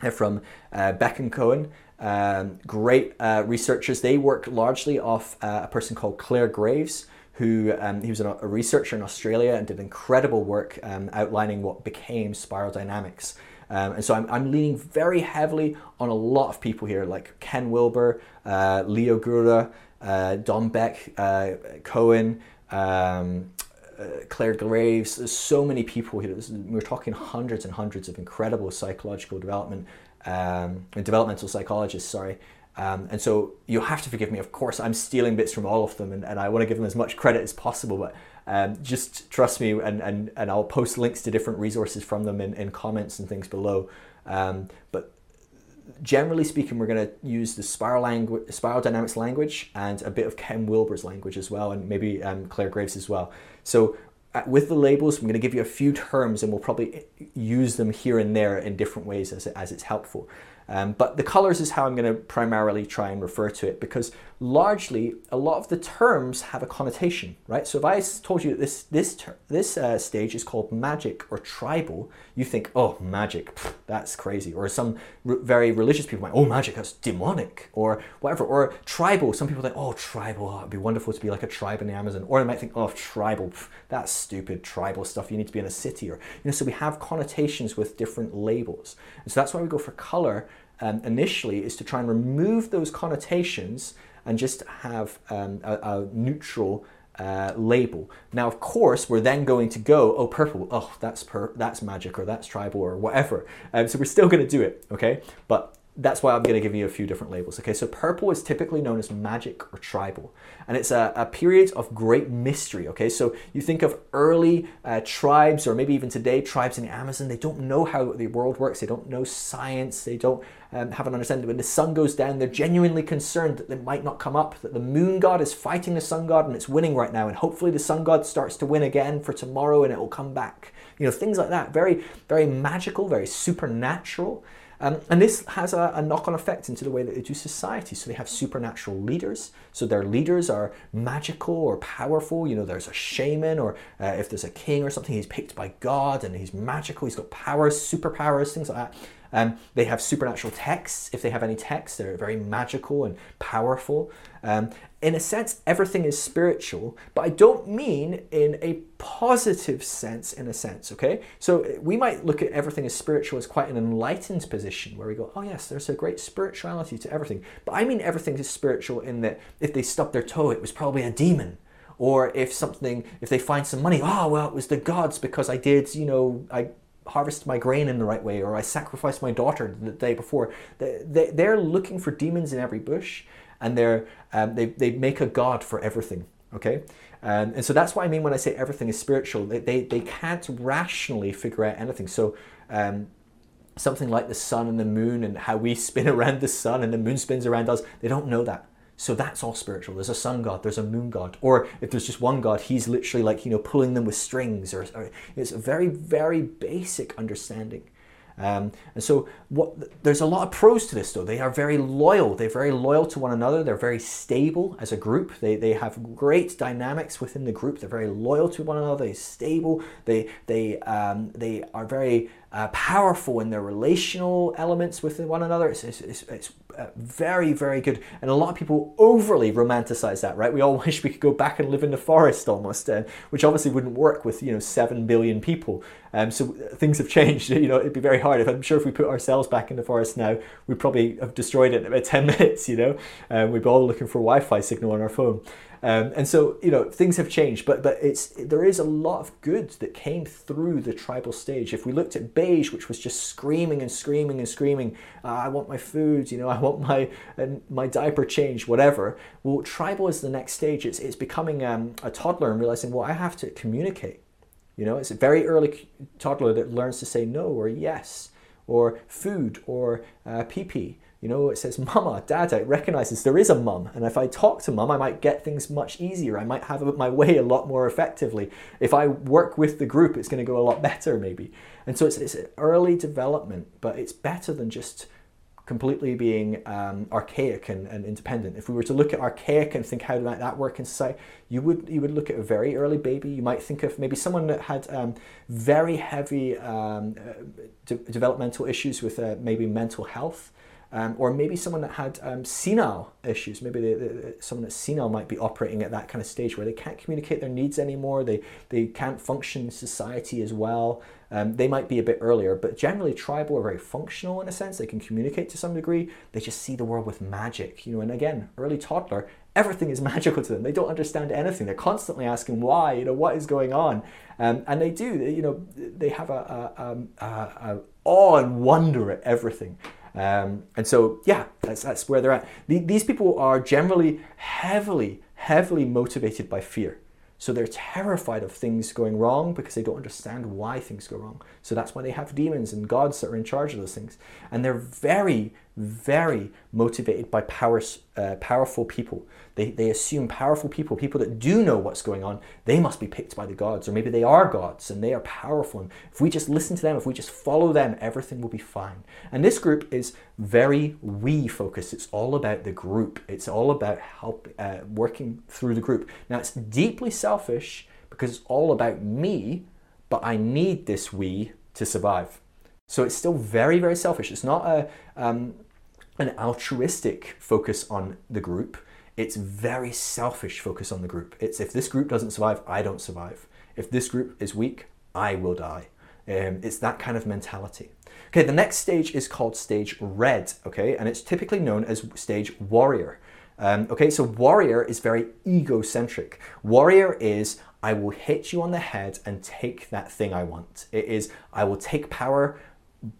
S2: they're from uh, Beck and Cowan. Um, great uh, researchers. They work largely off uh, a person called Clare Graves, who um, he was a researcher in Australia and did incredible work um, outlining what became spiral dynamics. Um, and so I'm, I'm, leaning very heavily on a lot of people here, like Ken Wilber, uh, Leo Gura, uh, Don Beck, uh, Cowan, um, uh, Clare Graves. There's so many people here. we're talking hundreds and hundreds of incredible psychological development um, developmental psychologists, sorry, Um, and so you'll have to forgive me. Of course, I'm stealing bits from all of them, and, and I want to give them as much credit as possible. But um, just trust me, and, and, and I'll post links to different resources from them in, in comments and things below. Um, but generally speaking, we're going to use the spiral language, spiral dynamics language, and a bit of Ken Wilber's language as well, and maybe um, Clare Graves as well. So with the labels, I'm going to give you a few terms, and we'll probably use them here and there in different ways as, as it's helpful. Um, but the colors is how I'm going to primarily try and refer to it because largely a lot of the terms have a connotation, right? So if I told you that this this ter- this uh, stage is called magic or tribal, you think, oh, magic, pff, that's crazy. Or some very religious people might, oh, magic, that's demonic, or whatever. Or tribal, some people think, oh, tribal, oh, it'd be wonderful to be like a tribe in the Amazon. Or they might think, oh, tribal, pff, that's stupid, tribal stuff. You need to be in a city, or you know. So we have connotations with different labels, and so that's why we go for color um, initially is to try and remove those connotations and just have um, a, a, neutral uh, label. Now, of course, we're then going to go, oh, purple, oh, that's per- that's magic or that's tribal or whatever. Um, so we're still going to do it, okay? But that's why I'm going to give you a few different labels. Okay, so purple is typically known as magic or tribal, and it's a, a period of great mystery. Okay, so you think of early uh, tribes, or maybe even today, tribes in the Amazon, they don't know how the world works, they don't know science, they don't um, have an understanding. When the sun goes down, they're genuinely concerned that it might not come up, that the moon god is fighting the sun god and it's winning right now, and hopefully the sun god starts to win again for tomorrow and it will come back. You know, things like that. Very, very magical, very supernatural. Um, and this has a, a knock on effect into the way that they do society. So they have supernatural leaders. So their leaders are magical or powerful. You know, there's a shaman, or uh, if there's a king or something, he's picked by God and he's magical. He's got powers, superpowers, things like that. Um, they have supernatural texts. If they have any texts, they're very magical and powerful. Um, in a sense, everything is spiritual, but I don't mean in a positive sense, in a sense, okay? So we might look at everything as spiritual as quite an enlightened position where we go, oh, yes, there's a great spirituality to everything. But I mean everything is spiritual in that if they stubbed their toe, it was probably a demon or if something if they find some money oh well it was the gods because i did you know i harvest my grain in the right way or I sacrificed my daughter the day before. They, they, are looking for demons in every bush and they're, um, they, they make a god for everything. Okay? Um, and so that's what I mean when I say everything is spiritual. They, they, they can't rationally figure out anything. So um, something like the sun and the moon and how we [LAUGHS] spin around the sun and the moon spins around us, they don't know that. So that's all spiritual. There's a sun god, there's a moon god, or if there's just one god, he's literally like you know pulling them with strings. Or, or it's a very very basic understanding. Um, and so what, there's a lot of pros to this though. They are very loyal. They're very loyal to one another. They're very stable as a group. They, they have great dynamics within the group. They're very loyal to one another. They're stable. They, they, um, they are very uh, powerful in their relational elements with one another. It's, it's, it's, it's very, very good. And a lot of people overly romanticize that, right? We all [LAUGHS] wish we could go back and live in the forest almost, uh, which obviously wouldn't work with, you know, 7 billion people. Um, so uh, things have [LAUGHS] changed. You know, it'd be very hard. If I'm sure if we put ourselves back in the forest now, we'd probably have destroyed it in about [LAUGHS] 10 minutes, you know. Um, we'd be all looking for a Wi-Fi signal on our phone. Um, and so you know things have changed, but but it's there is a lot of good that came through the tribal stage. If we looked at beige, which was just screaming and screaming and screaming, uh, I want my food, you know, [LAUGHS] I want my my diaper changed, whatever. Well, tribal is the next stage. It's it's becoming um, a toddler and realizing, well, I have to communicate. You know, it's a very early toddler that learns to say no or yes or food or uh, pee pee. You know, it says mama, dada, it recognizes there is a mum. And if I talk to mum, I might get things much easier. I might have my way a lot more effectively. If I work with the group, it's going to go a lot better, maybe. And so it's, it's early development, but it's better than just completely being um, archaic and, and, independent. If we were to look at archaic and think how might that work in society, you would you would look at a very early baby. You might think of maybe someone that had um, very heavy um, uh, de- developmental issues with uh, maybe mental health. Um, or maybe someone that had um, senile issues. Maybe they, they, someone that's senile might be operating at that kind of stage where they can't communicate their needs anymore. They they can't function in society as well. Um, they might be a bit earlier, but generally tribal are very functional in a sense. They can communicate to some degree. They just see the world with magic, you know. And again, early toddler, everything is [LAUGHS] magical to them. They don't understand anything. They're constantly asking why, you know, what is going on, um, and they do. You know, they have a, a, a, a awe and wonder at everything. Um, and so, yeah, that's, that's where they're at. The, these people are generally heavily, heavily motivated by fear. So they're terrified of things going wrong because they don't understand why things go wrong. So that's why they have demons and gods that are in charge of those things. And they're very, very motivated by power, uh, powerful people. They, they assume powerful people, people that do know what's going on, they must be picked by the gods, or maybe they are gods and they are powerful. And if we just listen to them, if we just follow them, everything will be fine. And this group is very we focused. It's all about the group. It's all about help uh, working through the group. Now it's deeply selfish because it's all about me, but I need this we to survive. So it's still very, very selfish. It's not a um, an altruistic focus on the group it's very selfish focus on the group. It's if this group doesn't survive, I don't survive. If this group is weak, I will die. Um, it's that kind of mentality. Okay, the next stage is called stage red, okay, and it's typically known as stage warrior. Um, okay, so warrior is very egocentric. Warrior is I will hit you on the head and take that thing I want. It is I will take power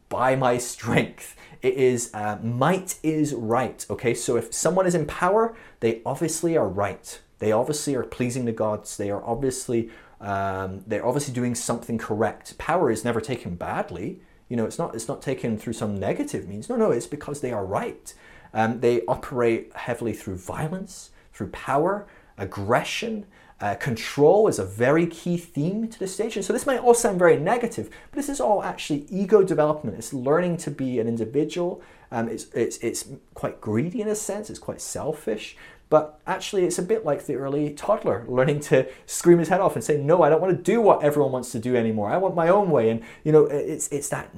S2: by my strength. It is uh, might is right. Okay, so if someone is in power, they obviously are right. They obviously are pleasing the gods. They are obviously um, they're obviously doing something correct. Power is never taken badly. You know, it's not it's not taken through some negative means. No, no, it's because they are right. Um, they operate heavily through violence, through power, aggression. Uh, control is a very key theme to the stage. And so this might all sound very negative, but this is all actually ego development. It's learning to be an individual. Um, it's, it's, it's quite greedy in a sense, it's quite selfish. But actually, it's a bit like the early toddler learning to scream his head off and say, "No, I don't want to do what everyone wants to do anymore. I want my own way." And you know, it's it's that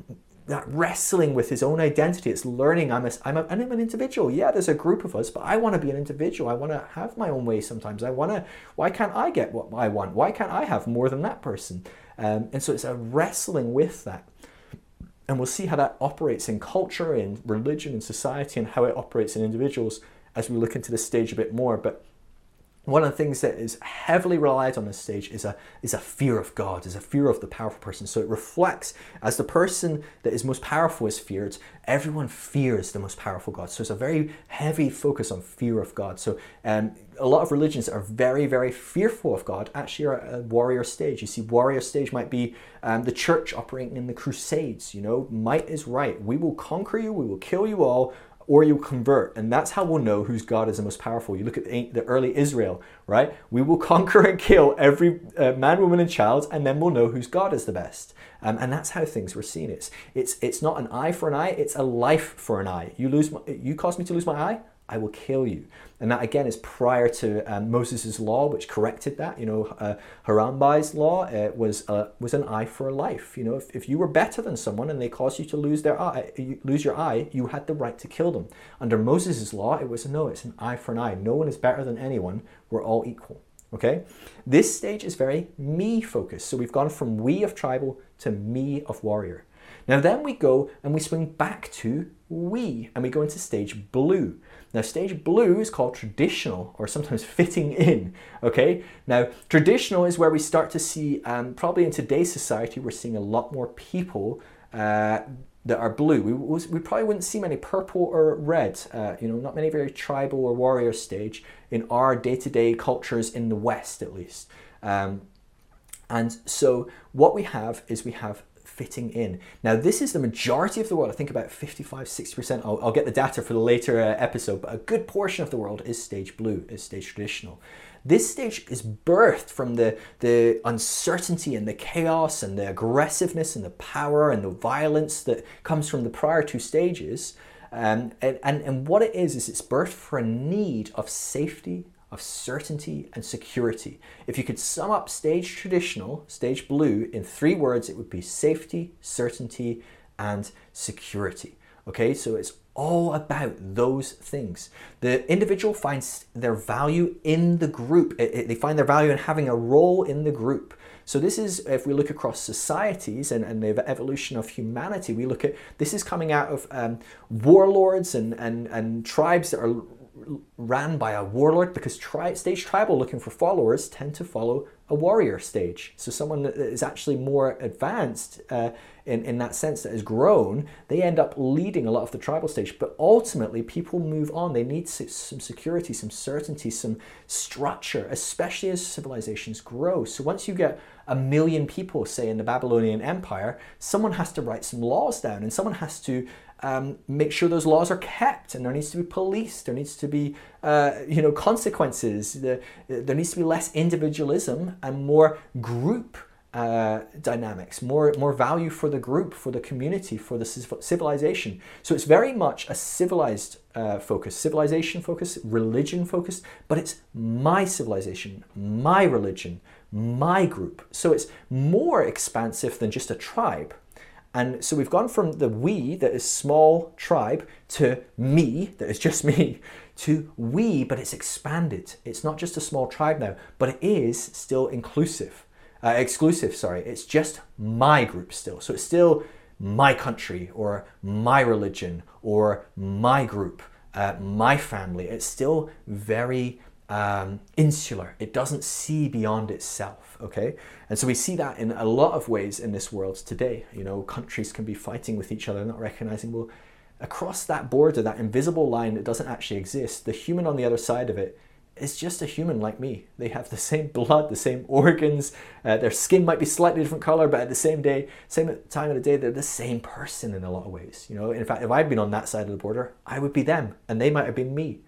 S2: that wrestling with his own identity. It's learning I'm, a, I'm, a, I'm an individual. Yeah, there's a group of us, but I want to be an individual. I want to have my own way sometimes. I want to, why can't I get what I want? Why can't I have more than that person? Um, and so it's a wrestling with that. And we'll see how that operates in culture, in religion, in society, and how it operates in individuals as we look into this stage a bit more. But one of the things that is heavily relied on this stage is a is a fear of God, is a fear of the powerful person. So it reflects as the person that is most powerful is feared, everyone fears the most powerful God. So it's a very heavy focus on fear of God. So um, a lot of religions are very, very fearful of God. Actually, are a warrior stage. You see, warrior stage might be um, the church operating in the Crusades. You know, might is right. We will conquer you. We will kill you all or you convert. And that's how we'll know whose God is the most powerful. You look at the early Israel, right? We will [LAUGHS] conquer and kill every uh, man, woman, and child, and then we'll know whose God is the best. Um, and that's how things were seen. It's, it's, it's not an eye for an eye, it's a life for an eye. You, lose my, you cause me to lose my eye, I will kill you. And that again is prior to um, Moses' law, which corrected that. You know, uh, law uh, was uh, was an eye for a life. You know, if, if you were better than someone and they caused you to lose their eye, lose your eye, you had the right to kill them. Under Moses' law, it was no, it's an eye for an eye. No one is better than anyone. We're all equal. Okay, this stage is very me focused. So we've gone from we of tribal to me of warrior. Now then we go and we swing back to we and we go into stage blue. Now, stage blue is called traditional or sometimes fitting in. Okay, now traditional is where we start to see, um, probably in today's society, we're seeing a lot more people uh, that are blue. We, we probably wouldn't see many purple or red, uh, you know, not many very tribal or warrior stage in our day to day cultures in the West, at least. Um, and so what we have is we have fitting in. Now, this is the majority of the world. I think about 55, 60%. I'll, I'll get the data for the later uh, episode, but a good portion of the world is stage blue, is stage traditional. This stage is birthed from the, the uncertainty and the chaos and the aggressiveness and the power and the violence that comes from the prior two stages. Um, and, and, and what it is, is it's birthed for a need of safety, of certainty and security. If you could sum up stage traditional, stage blue, in three words, it would be safety, certainty, and security. Okay, so it's all about those things. The individual finds their value in the group, it, it, they find their value in having a role in the group. So, this is, if we look across societies and, and the evolution of humanity, we look at this is coming out of um, warlords and, and, and tribes that are ran by a warlord because tri- stage tribal looking for followers tend to follow a warrior stage. So someone that is actually more advanced uh, in, in that sense that has grown, they end up leading a lot of the tribal stage. But ultimately, people move on. They need some security, some certainty, some structure, especially as civilizations grow. So once you get a million people, say, in the Babylonian Empire, someone has to write some laws down and someone has to um, make sure those laws are kept and there needs to be police there needs to be uh, you know consequences there, there needs to be less individualism and more group uh, dynamics, more, more value for the group, for the community, for the civilization. So it's very much a civilized uh, focus, civilization focus, religion focus, but it's my civilization, my religion, my group. So it's more expansive than just a tribe. And so we've gone from the we, that is small tribe, to me, that is just [LAUGHS] me, to we, but it's expanded. It's not just a small tribe now, but it is still inclusive, uh, exclusive, sorry. It's just my group still. So it's still my country or my religion or my group, uh, my family. It's still very um, insular. It doesn't see beyond itself, okay? And so we see that in a lot of ways in this world today. You know, countries can be fighting with each other, not recognizing, well, across that border, that invisible line that doesn't actually exist, the human on the other side of it is just a human like me. They have the [LAUGHS] same blood, the same organs. Uh, their skin might be slightly different color, but at the same day, same time of the day, they're the same person in a lot of ways. You know, in fact, if I'd been on that side of the border, I would be them, and they might have been me.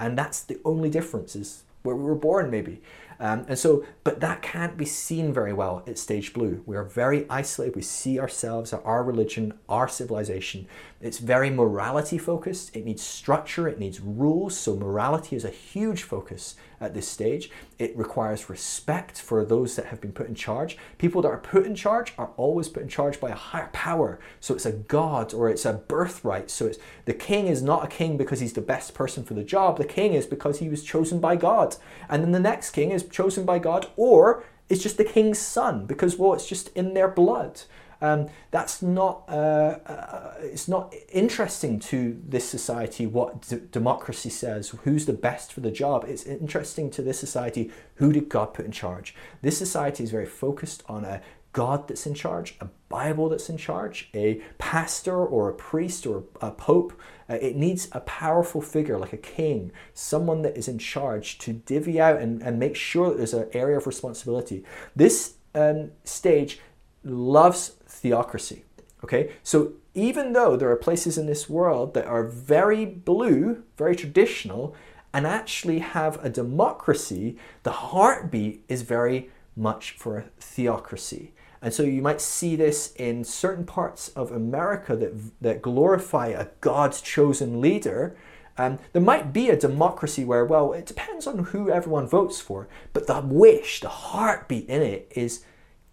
S2: And that's the only difference is where we were born, maybe. Um, and so, but that can't be seen very well at Stage Blue. We are very isolated. We see ourselves, our religion, our civilization. It's very morality focused. It needs structure, it needs rules. So, morality is a huge focus at this stage. It requires respect for those that have been put in charge. People that are put in charge are always put in charge by a higher power. So it's a god or it's a birthright. So it's the king is not a king because he's the best person for the job. The king is because he was chosen by God. And then the next king is chosen by God or it's just the king's son because well it's just in their blood. Um, that's not uh, uh, it's not interesting to this society what d- democracy says who's the best for the job. It's interesting to this society who did god put in charge? This society is very focused on a god that's in charge a bible that's in charge a pastor or a priest or a pope. Uh, it needs a powerful figure like a king someone that is in charge to divvy out and, and make sure that there's an area of responsibility. This um, stage loves theocracy. Okay, so even though there are places in this world that are very blue, very traditional, and actually have a democracy, the heartbeat is very much for a theocracy. And so you might see this in certain parts of America that, that glorify a God's chosen leader. Um, there might be a democracy where, well, it depends on who everyone votes for, but the wish, the heartbeat in it is,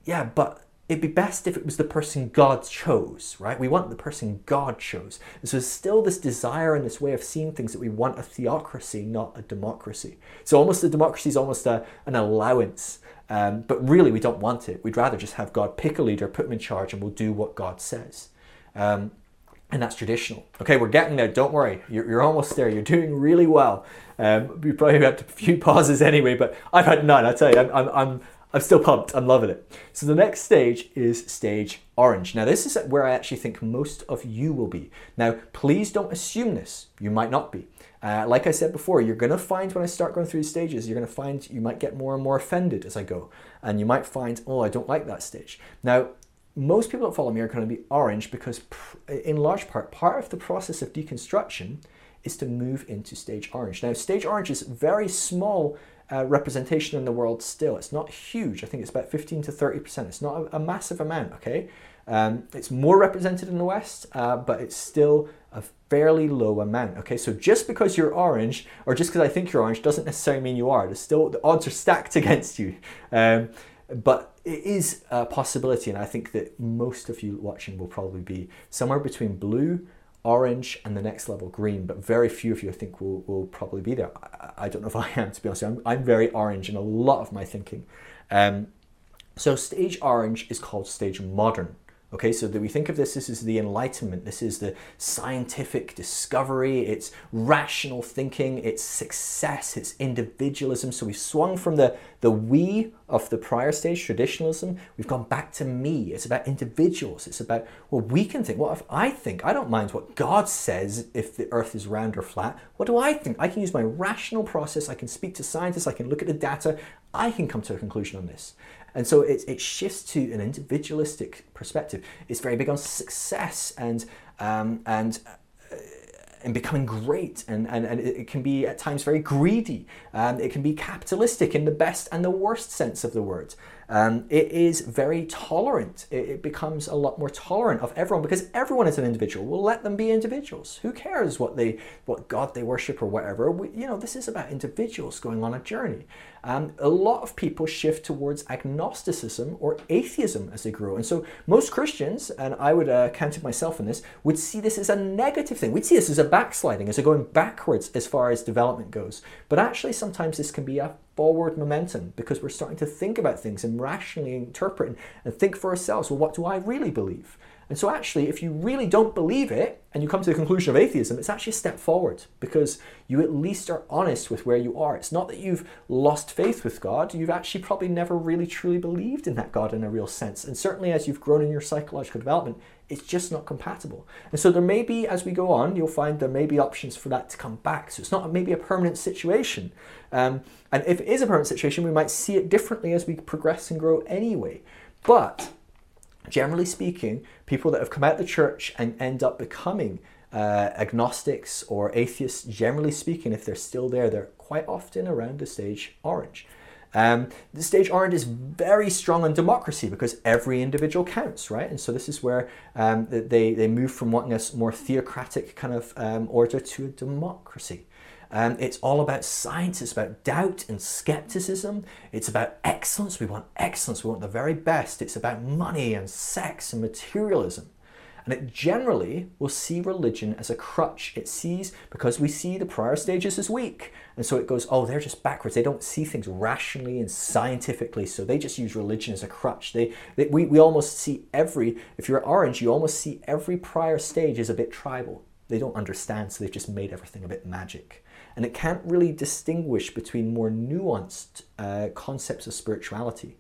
S2: yeah, but it'd be best if it was the person God chose, right? We want the person God chose. And so there's still this desire and this way of seeing things that we want a theocracy, not a democracy. So almost a democracy is almost a, an allowance. Um, but really, we don't want it. We'd rather just have God pick a leader, put him in charge, and we'll do what God says. Um, and that's traditional. Okay, we're getting there. Don't worry, you're, you're almost there. You're doing really well. Um, we probably had [LAUGHS] a few pauses anyway, but I've had none. I tell you, I'm, I'm, I'm I'm still pumped. I'm loving it. So the next stage is stage orange. Now this is where I actually think most of you will be. Now please don't assume this. You might not be. Uh, like I said before, you're going to find when I start going through the stages, you're going to find you might get more and more offended as I go. And you might find, oh, I don't like that stage. Now, most people that follow me are going to be orange because, in large part, part of the process of deconstruction is to move into stage orange. Now, stage orange is very small uh, representation in the world still. It's not huge. I think it's about 15 to 30%. It's not a, a massive amount, okay? Um, it's more represented in the West, uh, but it's still a fairly low amount. Okay, so just because you're orange, or just because I think you're orange, doesn't necessarily mean you are. There's still the odds are stacked [LAUGHS] against you. Um, but it is a possibility, and I think that most of you watching will probably be somewhere between blue orange and the next level green, but very few of you I think will, will probably be there. I, I don't know if I am, to be honest. I'm, I'm very orange in a lot of my thinking. Um, so stage orange is called stage modern. Okay, so we think of this, this is the enlightenment, this is the scientific discovery, it's rational thinking, it's success, it's individualism. So we've swung from the, the we of the prior stage, traditionalism, we've gone back to me. It's about individuals. It's about, well, we can think. What if I think? I don't mind what God says if the earth is round or flat. What do I think? I can use my rational process, I can speak to scientists, I can look at the data, I can come to a conclusion on this. And so it, it shifts to an individualistic perspective. It's very big on success and um, and uh, and becoming great. And, and, and it can be at times very greedy. Um, it can be capitalistic in the best and the worst sense of the word um, it is very tolerant. It, it, becomes a lot more tolerant of everyone because everyone is an individual. We'll let them be individuals. Who cares what they, what God they worship or whatever? We, you know, this is about individuals going on a journey. Um, a lot of people shift towards agnosticism or atheism as they grow, and so most Christians, and I would uh, count myself in this, would see this as a negative thing. We'd see this as a backsliding, as a going backwards as far as development goes. But actually, sometimes this can be a forward momentum because we're starting to think about things and rationally interpret and think for ourselves well, what do I really believe? And so, actually, if you really don't believe it and you come to the conclusion of atheism, it's actually a step forward because you at least are honest with where you are. It's not that you've lost faith with God, you've actually probably never really truly believed in that God in a real sense. And certainly, as you've grown in your psychological development, it's just not compatible. And so, there may be, as we go on, you'll find there may be options for that to come back. So, it's not maybe a permanent situation. Um, and if it is a permanent situation, we might see it differently as we progress and grow anyway. But generally speaking, people that have come out of the church and end up becoming uh, agnostics or atheists, generally speaking, if they're still there, they're quite often around the stage orange. Um, the stage orange is very strong on democracy because every individual counts, right? And so this is where um, they, they move from wanting a more theocratic kind of um, order to a democracy. Um, it's all about science, it's about doubt and skepticism, it's about excellence. We want excellence, we want the very best. It's about money and sex and materialism. And it generally will see religion as a crutch. It sees, because we see the prior stages as weak. And so it goes, oh, they're just backwards. They don't see things rationally and scientifically. So they just use religion as a crutch. They, they we, we almost see every, if you're orange, you almost see every prior stage is a bit tribal. They don't understand, so they've just made everything a bit magic and it can't really distinguish between more nuanced uh, concepts of spirituality.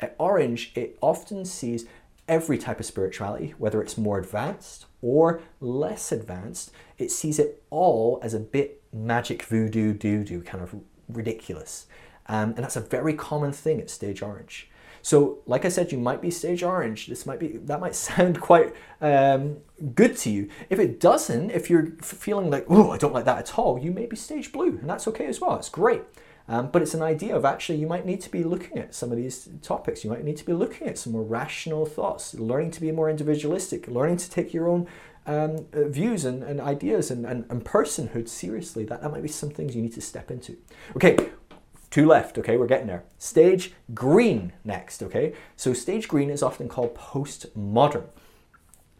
S2: At Orange, it often sees every type of spirituality, whether it's more advanced or less advanced, it sees it all as a bit magic voodoo doo doo, kind of ridiculous. Um, and that's a very common thing at Stage Orange. So, like I said, you might be stage orange. This might be that might [LAUGHS] sound quite um, good to you. If it doesn't, if you're feeling like oh I don't like that at all, you may be stage blue, and that's okay as well. It's great. Um, but it's an idea of actually you might need to be looking at some of these topics. You might need to be looking at some more rational thoughts, learning to be more individualistic, learning to take your own um, uh, views and, and ideas and, and, and personhood seriously. That, that might be some things you need to step into. Okay, Two left, okay, we're getting there. Stage green next, okay? So stage green is often called postmodern.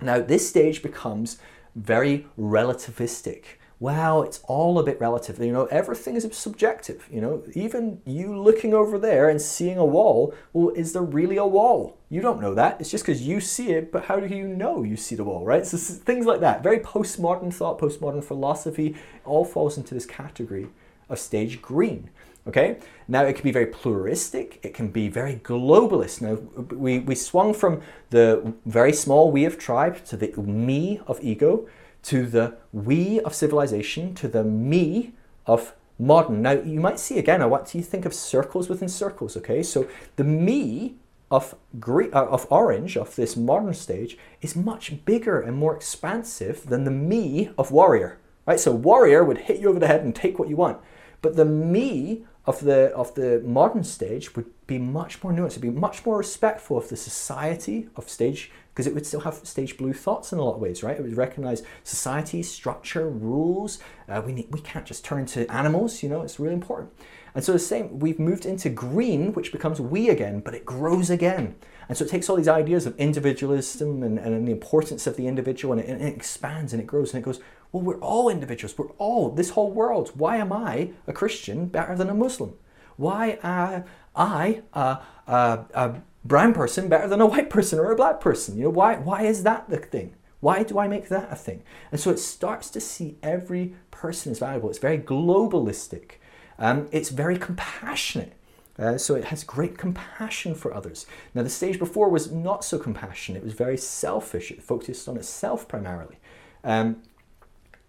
S2: Now, this stage becomes very relativistic. Wow, it's all a bit relative. You know, everything is subjective. You know, even you looking over there and seeing a wall, well, is there really a wall? You don't know that. It's just because you see it, but how do you know you see the wall, right? So things like that. Very postmodern thought, postmodern philosophy all falls into this category of stage green. Okay, now it can be very pluralistic, it can be very globalist. Now, we, we swung from the very small we of tribe to the me of ego, to the we of civilization, to the me of modern. Now, you might see again, I want you to think of circles within circles, okay? So the me of, green, uh, of orange, of this modern stage, is much bigger and more expansive than the me of warrior, right? So warrior would hit you over the head and take what you want. But the me of the of the modern stage would be much more nuanced. It'd be much more respectful of the society of stage because it would still have stage blue thoughts in a lot of ways, right? It would recognize society, structure, rules. Uh, we need, we can't just turn to animals. You know, it's really important. And so the same, we've moved into green, which becomes we again, but it grows again. And so it takes all these ideas of individualism and, and the importance of the individual and it, and it expands and it grows and it goes, well, we're all individuals. We're all this whole world. Why am I a Christian better than a Muslim? Why am I a, a, brown person better than a white person or a black person? You know, why, why is that the thing? Why do I make that a thing? And so it starts to see every person as valuable. It's very globalistic. Um, it's very compassionate. Uh, so it has great compassion for others. Now, the stage before was not so compassionate. It was very selfish. It focused on itself primarily. Um,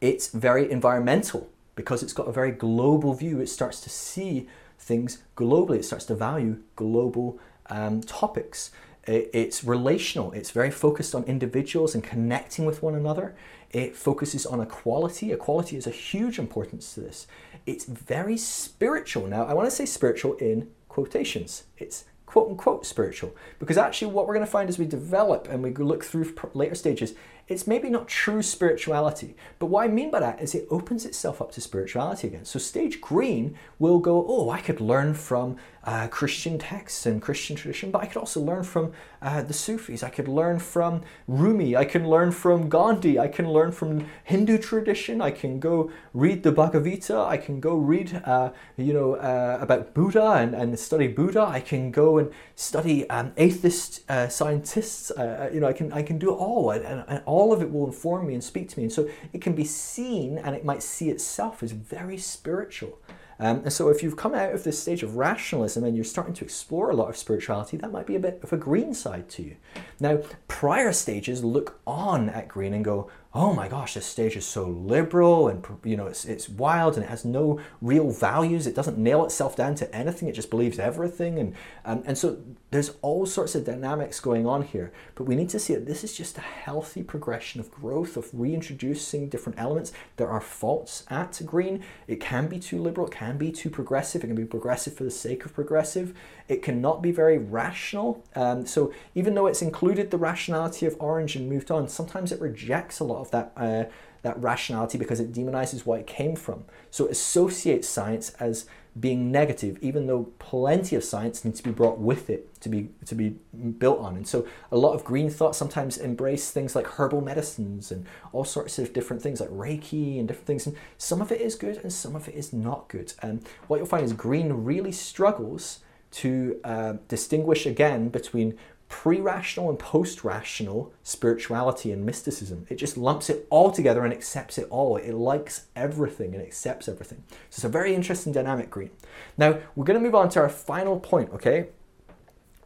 S2: it's very environmental because it's got a very global view. It starts to see things globally. It starts to value global um, topics. It's relational. It's very focused on individuals and connecting with one another. It focuses on equality. Equality is a huge importance to this. It's very spiritual. Now, I want to say spiritual in quotations. It's quote unquote spiritual because actually, what we're going to find as we develop and we look through later stages it's maybe not true spirituality. But what I mean by that is it opens itself up to spirituality again. So stage green will go, oh, I could learn from uh, Christian texts and Christian tradition, but I could also learn from uh, the Sufis. I could learn from Rumi. I can learn from Gandhi. I can learn from Hindu tradition. I can go read the Bhagavad Gita. I can go read, uh, you know, uh, about Buddha and, and study Buddha. I can go and study um, atheist uh, scientists. Uh, you know, I can I can do it all, and, and, and all of it will inform me and speak to me. And so it can be seen, and it might see itself as very spiritual. Um, and so if you've come out of this stage of rationalism and you're starting to explore a lot of spirituality, that might be a bit of a green side to you. Now, prior stages look on at green and go, oh my gosh, this stage is so liberal and you know it's, it's wild and it has no real values. It doesn't nail itself down to anything. It just believes everything. And, um, and so there's all sorts of dynamics going on here. But we need to see that this is just a healthy progression of growth, of reintroducing different elements. There are faults at green. It can be too liberal, it can be too progressive. It can be progressive for the sake of progressive. It cannot be very rational. Um, so even though it's included the rationality of orange and moved on, sometimes it rejects a lot of that. Uh, that rationality because it demonizes what it came from. So it associates science as being negative, even though plenty of science needs to be brought with it to be to be built on. And so a lot of green thought sometimes embrace things like herbal medicines and all sorts of different things like Reiki and different things. And some of it is good and some of it is not good. And what you'll find is green really struggles to uh, distinguish again between pre rational and post rational spirituality and mysticism. It just lumps it all together and accepts it all. It likes everything and accepts everything. So it's a very interesting dynamic, green. Now, we're going to move on to our final point, okay?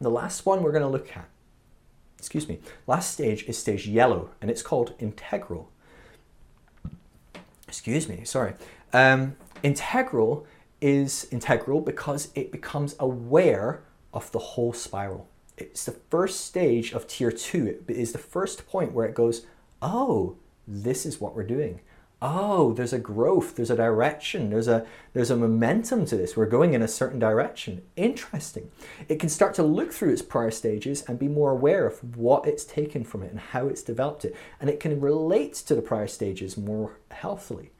S2: The last one we're going to look at, excuse me, last stage is stage yellow, and it's called integral. Excuse me, sorry. Um, integral is integral because it becomes aware of the whole spiral it's the first stage of tier two. It is the first point where it goes, oh, this is what we're doing. Oh, there's a growth, there's a direction, there's a there's a momentum to this. We're going in a certain direction. Interesting. It can start to look through its prior stages and be more aware of what it's taken from it and how it's developed it. And it can relate to the prior stages more healthily.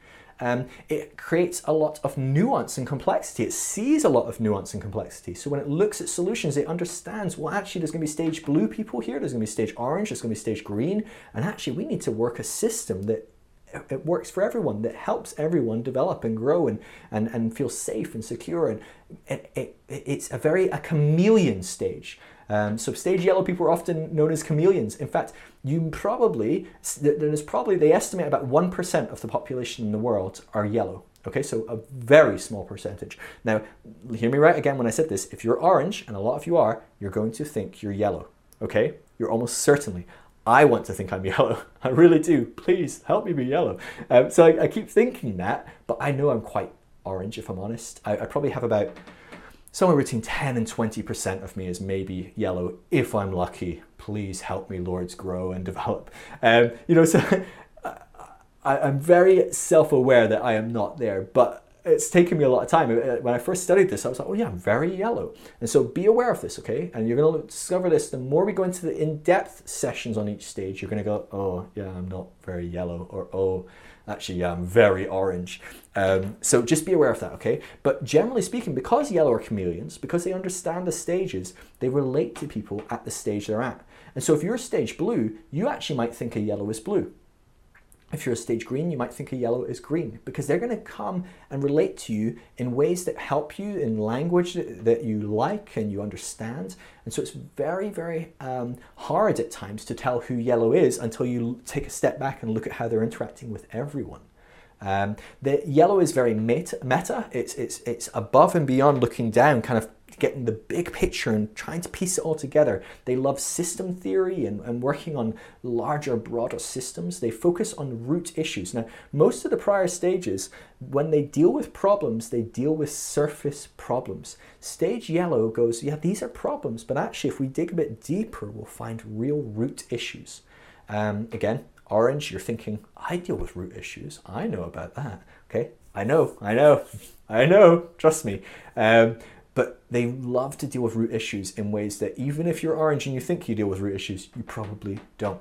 S2: Um, it creates a lot of nuance and complexity. It sees a lot of nuance and complexity. So when it looks at solutions, it understands, well, actually, there's going to be stage blue people here, there's going to be stage orange, there's going to be stage green, and actually, we need to work a system that it works for everyone that helps everyone develop and grow and, and, and feel safe and secure and it, it, it's a very a chameleon stage um, so stage yellow people are often known as chameleons. In fact, you probably there's probably they estimate about one percent of the population in the world are yellow. Okay, so a very small percentage. Now, hear me right again when I said this. If you're orange, and a lot of you are, you're going to think you're yellow. Okay, you're almost certainly. I want to think I'm [LAUGHS] yellow. I really do. Please help me be yellow. Um, so I, I, keep thinking that, but I know I'm quite orange if I'm honest. I, I probably have about somewhere between 10 and 20% of me is maybe yellow if I'm lucky. Please help me, Lords, grow and [LAUGHS] develop. Um, you know, so [LAUGHS] I, I'm very self aware that I am not there, but it's taken me a lot of time. Uh, when I first studied this, I was like, oh yeah, I'm very yellow. And so be aware of this, okay? And you're going to discover this. The more we go into the in depth sessions on each stage, you're going to go, oh yeah, I'm not very yellow, or oh, Actually, I'm very orange. Um, so just be aware of that, okay? But generally speaking, because yellow are chameleons, because they understand the stages, they relate to people at the stage they're at. And so if you're stage blue, you actually might think a yellow is blue. If you're a stage green, you might think a yellow is green because they're going to come and relate to you in ways that help you in language that you like and you understand. And so it's very, very um, hard at times to tell who yellow is until you take a step back and look at how they're interacting with everyone. Um, the yellow is very meta, meta. It's, it's, it's above and beyond looking down, kind of getting the big picture and trying to piece it all together. They love system theory and, and working on larger, broader systems. They focus on root issues. Now, most of the prior stages, when they deal with problems, they deal with surface problems. Stage yellow goes, yeah, these are problems, but actually, if we dig a bit deeper, we'll find real root issues. Um, again, orange, you're thinking, I deal with root issues. I know about that. Okay, I know, I know, I know, trust me. Um, but they love to deal with root issues in ways that even if you're orange and you think you deal with root issues, you probably don't.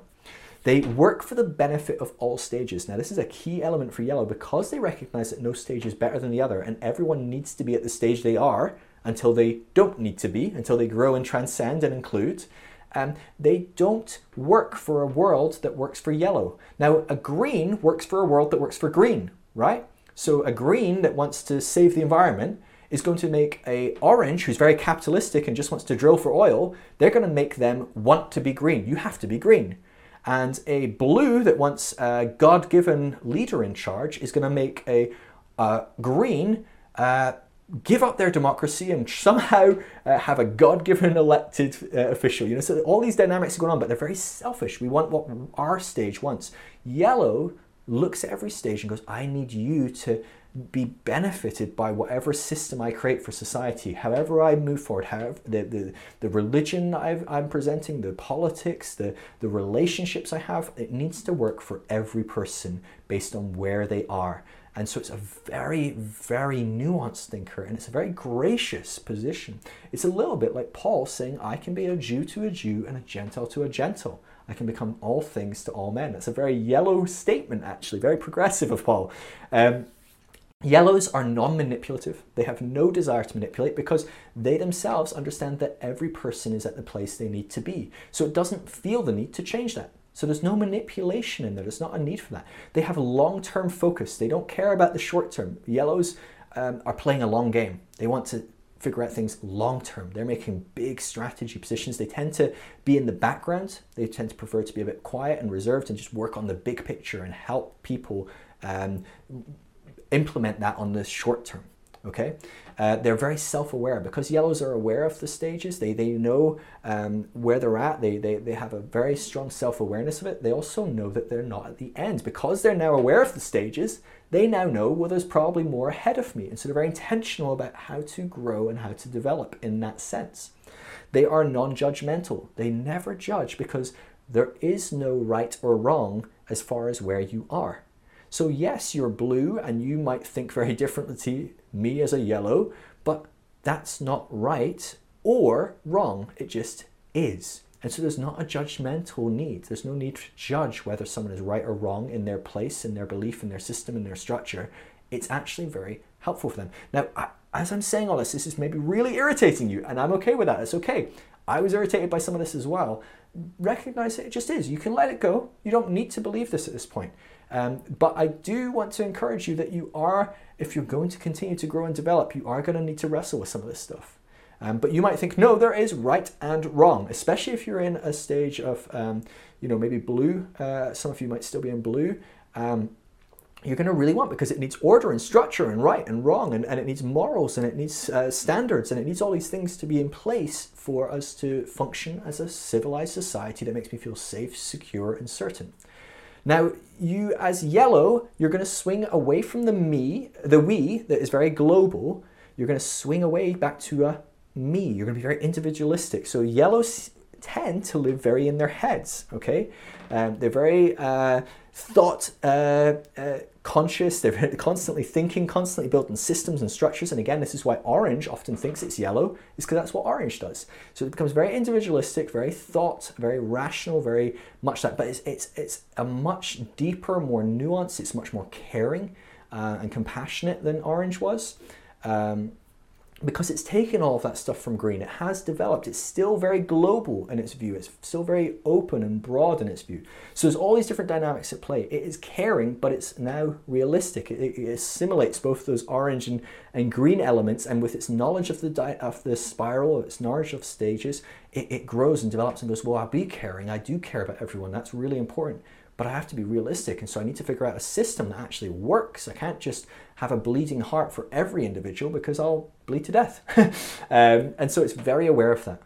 S2: They work for the benefit of all stages. Now, this is a key element for yellow because they recognize that no stage is better than the other, and everyone needs to be at the stage they are until they don't need to be, until they grow and transcend and include. Um, they don't work for a world that works for yellow. Now, a green works for a world that works for green, right? So, a green that wants to save the environment is going to make a orange who's very capitalistic and just wants to drill for oil, they're going to make them want to be green. You have to be green. And a blue that wants a God-given leader in charge is going to make a uh, green uh, give up their democracy and somehow uh, have a God-given [LAUGHS] elected uh, official. You know, so all these dynamics are going on, but they're very selfish. We want what our stage wants. Yellow looks at every stage and goes, "I need you to be benefited by whatever system I create for society, however I move forward, however the, the, the religion i am presenting, the politics, the, the relationships I have, it needs to work for every person based on where they are. And so it's a very, very nuanced thinker and it's a very gracious position. It's a little bit like Paul saying, I can be a Jew to a Jew and a Gentile to a Gentile. I can become all things to all men. That's a very yellow statement, actually, very progressive of Paul. Um, Yellows are non manipulative. They have no desire to manipulate because they themselves understand that every person is at the place they need to be. So it doesn't feel the need to change that. So there's no manipulation in there. There's not a need for that. They have a long term focus. They don't care about the short term. Yellows um, are playing a long game. They want to figure out things long term. They're making big strategy positions. They tend to be in the background. They tend to prefer to be a bit quiet and reserved and just work on the big picture and help people um, implement that on the short term. Okay, uh, they're very self-aware because yellows are aware of the stages. They they know um, where they're at. They, they they have a very strong self-awareness of it. They also know that they're not at the end because they're now aware of the stages. They now know well there's probably more ahead of me, and so they're very intentional about how to grow and how to develop in that sense. They are non-judgmental. They never judge because there is no right or wrong as far as where you are. So, yes, you're blue and you might think very differently to me as a yellow, but that's not right or wrong. It just is. And so there's not a judgmental need. There's no need to judge whether someone is right or wrong in their place, in their belief, in their system, in their structure. It's actually very helpful for them. Now, as I'm saying all this, this is maybe really irritating you, and I'm okay with that. It's okay. I was irritated by some of this as well. Recognize it, it just is. You can let it go. You don't need to believe this at this point. Um, but I do want to encourage you that you are, if you're going to continue to grow and develop, you are going to need to wrestle with some of this stuff. Um, but you might think, no, there is right and wrong, especially if you're in a stage of, um, you know, maybe blue. Uh, some of you might still be in blue. Um, you're going to really want because it needs order and structure and right and wrong and, and it needs morals and it needs uh, standards and it needs all these things to be in place for us to function as a civilized society that makes me feel safe, secure, and certain. Now, you as yellow, you're going to swing away from the me, the we that is very global. You're going to swing away back to a me. You're going to be very individualistic. So yellows tend to live very in their heads. Okay, um, they're very uh, thought uh, uh, conscious, they're [LAUGHS] constantly thinking, constantly building systems and structures. And again, this is why orange often thinks it's yellow, is because that's what orange does. So it becomes very individualistic, very thought, very rational, very much that. But it's, it's, it's a much deeper, more nuanced, it's much more caring uh, and compassionate than orange was. Um, because it's taken all of that stuff from green, it has developed. It's still very global in its view. It's still very open and broad in its view. So there's all these different dynamics at play. It is caring, but it's now realistic. It, it assimilates both those orange and, and green elements, and with its knowledge of the di- of the spiral, its knowledge of stages, it, it grows and develops and goes. Well, I'll be caring. I do care about everyone. That's really important but I have to be realistic. And so I need to figure out a system that actually works. I can't just have a bleeding heart for every individual because I'll bleed to death. [LAUGHS] um, and so it's very aware of that.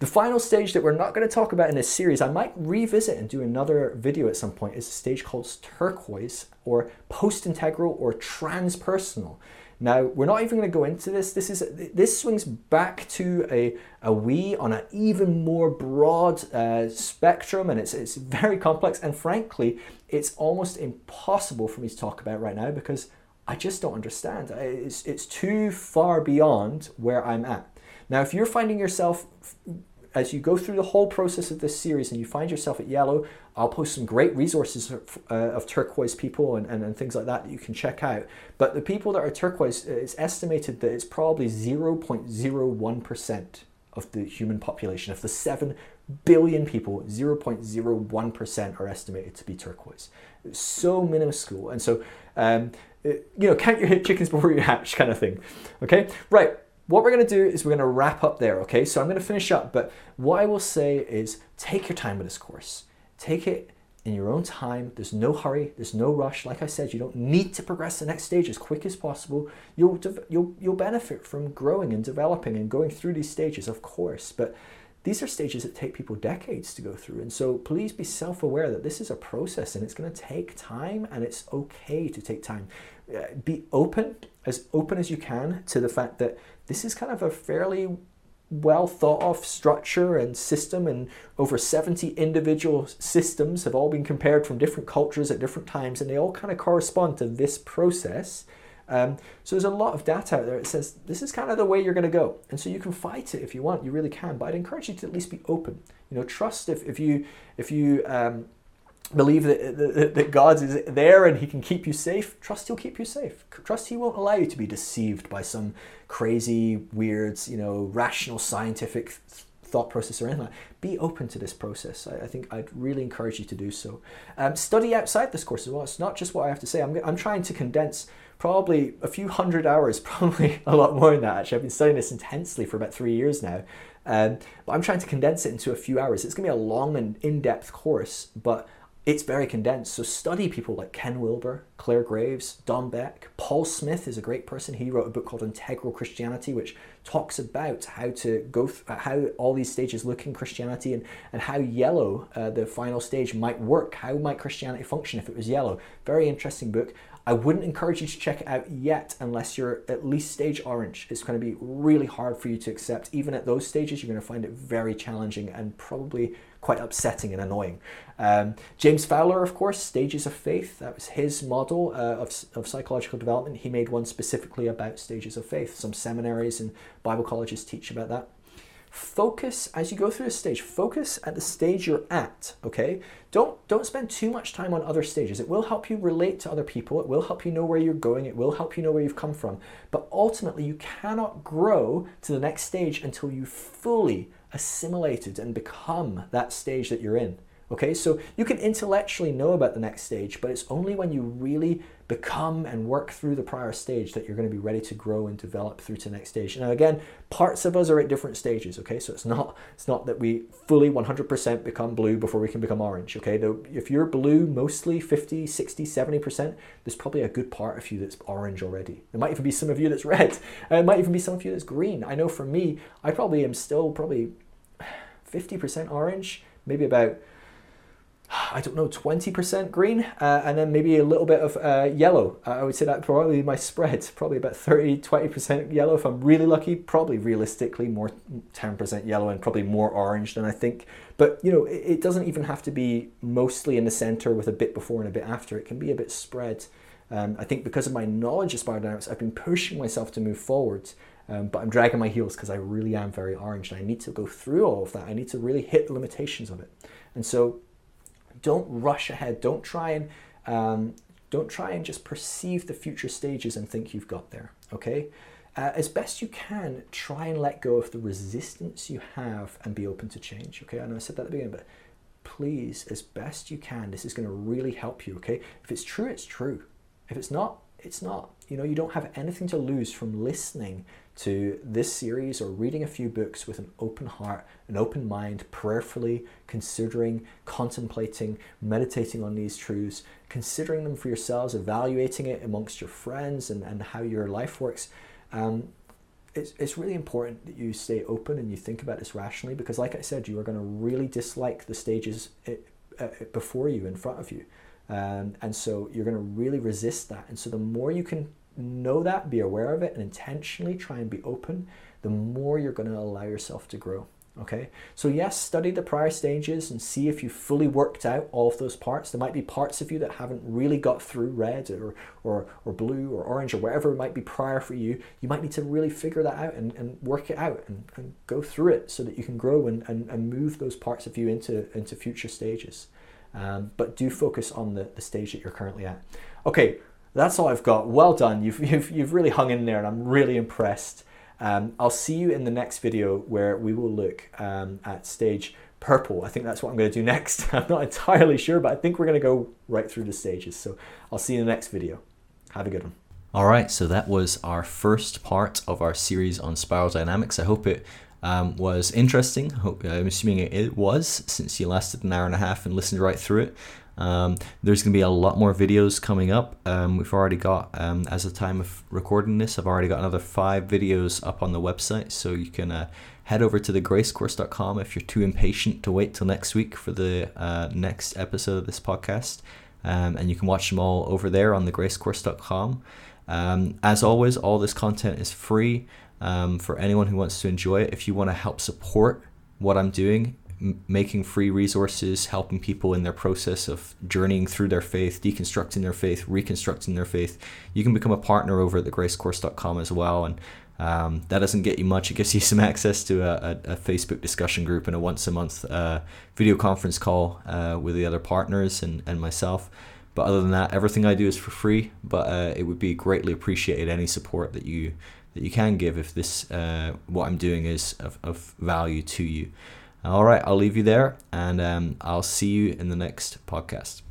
S2: The final stage that we're not going to talk about in this series, I might revisit and do another video at some point, is a stage called turquoise or post integral or transpersonal. Now, we're not even going to go into this. This is this swings back to a, a we on an even more broad uh, spectrum, and it's, it's very complex. And frankly, it's almost impossible for me to talk about right now because I just don't understand. It's, it's too far beyond where I'm at. Now, if you're finding yourself as you go through the whole process of this series and you find yourself at yellow, I'll post some great resources of, uh, of turquoise people and, and, and, things like that that you can check out. But the people that are turquoise, uh, it's estimated that it's probably 0.01% of the human population. Of the 7 billion people, 0.01% are estimated to be turquoise. It's so minuscule. And so, um, it, you know, count your [LAUGHS] chickens before you hatch kind of thing. Okay, right what we're to do is we're to wrap up there, okay? So I'm to finish up, but what I will say is take your time with this course. Take it in your own time. There's no hurry, there's no rush. Like I said, you don't need to progress the next stage as quick as possible. You'll you'll you'll benefit from growing and developing and going through these stages, of course, but these are stages that take people decades to go through. And so please be self aware that this is a process and it's going to take time and it's okay to take time. Uh, be open, as open as you can, to the fact that this is kind of a fairly well thought of structure and system and over 70 individual systems have all been compared from different cultures at different times and they all kind of correspond to this process. Um, so there's a lot of data out there that says this is kind of the way you're going to go and so you can fight it if you want you really can but i'd encourage you to at least be open. You know trust if, if you if you um, believe that, that, that God is there and He can keep you safe, trust He'll keep you safe. Trust He won't allow you to be deceived by some crazy, weird, you know, rational, scientific thought process or anything. Be open to this process. I, I think I'd really encourage you to do so. Um, study outside this course as well. It's not just what I have to say. I'm, I'm trying to condense probably a few hundred hours, [LAUGHS] probably a lot more than that. Actually, I've been studying this intensely for about three years now. Um, but I'm trying to condense it into a few hours. It's going to be a long and in depth course, but it's very condensed. So study people like Ken Wilber, Clare Graves, Don Beck. Paul Smith is a great person. He wrote a book called Integral Christianity, which talks about how to go th- uh, how all these stages look in Christianity and, and how yellow, uh, the final stage, might work. How might Christianity function if it was yellow? Very interesting book. I wouldn't encourage you to check it out yet unless you're at least stage orange. It's going to be really hard for you to accept. Even at those stages, you're going to find it very challenging and probably quite upsetting and annoying. Um, James Fowler, of course, Stages of Faith, that was his model uh, of, of psychological development. He made one specifically about stages of faith. Some seminaries and Bible colleges teach about that. Focus as you go through a stage focus at the stage you're at okay? Don't don't spend too much time on other stages. It will help you relate to other people. It will help you know where you're going. It will help you know where you've come from. But ultimately you cannot grow to the next stage until you fully assimilated and become that stage that you're in Okay, so you can intellectually know about the next stage, but it's only when you really become and work through the prior stage that you're going to be ready to grow and develop through to the next stage. Now again, parts of us are at different stages, okay? So it's not it's not that we fully 100% become blue before we can become orange, okay? Though if you're blue mostly 50, 60, 70%, there's probably a good part of you that's orange already. There might even be some of you that's [LAUGHS] red. Uh, it might even be some of you that's green. I know for me, I probably am still probably 50% orange, maybe about I don't know, 20% green, uh, and then maybe a little bit of uh, yellow. Uh, I would say that probably my spread, [LAUGHS] probably about 30, 20% yellow if I'm really lucky, probably realistically more 10% yellow and probably more orange than I think. But, you know, it, it, doesn't even have to be mostly in the center with a bit before and a bit after. It can be a bit spread. Um, I think because of my knowledge of spiral dynamics, I've been pushing myself to move forward. Um, but I'm dragging my heels because I really am very orange and I need to go through all of that. I need to really hit the limitations of it. And so don't rush ahead. Don't try and um, don't try and just perceive the future stages and think you've got there. Okay. uh, as best you can, try and let go of the resistance you have and be open to change. Okay, I know I said that at the beginning, but please, as best you can, this is going to really help you. Okay, if it's true, it's true. If it's not, it's not. You know, you don't have anything to lose from listening to this series or reading a few books with an open heart, an open mind, prayerfully considering, contemplating, meditating on these truths, considering them for yourselves, evaluating it amongst your friends and, and how your life works. Um, it's, it's really important that you stay open and you think about this rationally because, like I said, you are going to really dislike the stages it, uh, before you, in front of you. Um, and so you're going to really resist that. And so the more you can know that, be aware of it, and intentionally try and be open, the more you're going to allow yourself to grow. Okay, so yes, study the prior stages and see if you fully worked out all of those parts. There might be parts of you that haven't really got through red or, or, or blue or orange or whatever it might be prior for you. You might need to really figure that out and, and work it out and, and go through it so that you can grow and, and, and move those parts of you into, into future stages. Um, but do focus on the, the stage that you're currently at. Okay, that's all I've got. Well done. You've, [LAUGHS] you've, you've really hung in there and I'm really impressed. Um, I'll see you in the next video where we will look um, at stage purple. I think that's what I'm going to do [LAUGHS] next. I'm not entirely sure, but I think we're going to go right through the stages. So I'll see you in the next video. Have a good one.
S1: All right, so that was our first part of our series on spiral dynamics. I hope it um, was interesting. I'm assuming it was since you lasted an hour and a half and listened right through it. Um, there's going to be a lot more videos coming up. Um, we've already got, um, as of time of recording this, I've already got another five videos up on the website. So you can uh, head over to thegracecourse.com if you're too impatient to wait till next week for the uh, next episode of this podcast. Um, and you can watch them all over there on thegracecourse.com. Um, as always, all this content is free um, for anyone who wants to enjoy it. If you want to help support what I'm doing, making free resources, helping people in their process of journeying through their faith, deconstructing their faith, reconstructing their faith. You can become a partner over at thegracecourse.com as well. And um, that doesn't get you much. It gives you some [LAUGHS] access to a, a, a Facebook discussion group and a once a month uh, video conference call uh, with the other partners and, and myself. But other than that, everything I do is for free. But uh, it would be greatly appreciated any support that you that you can give if this uh, what I'm doing is of, of value to you. All right, I'll leave you there and um, I'll see you in the next podcast.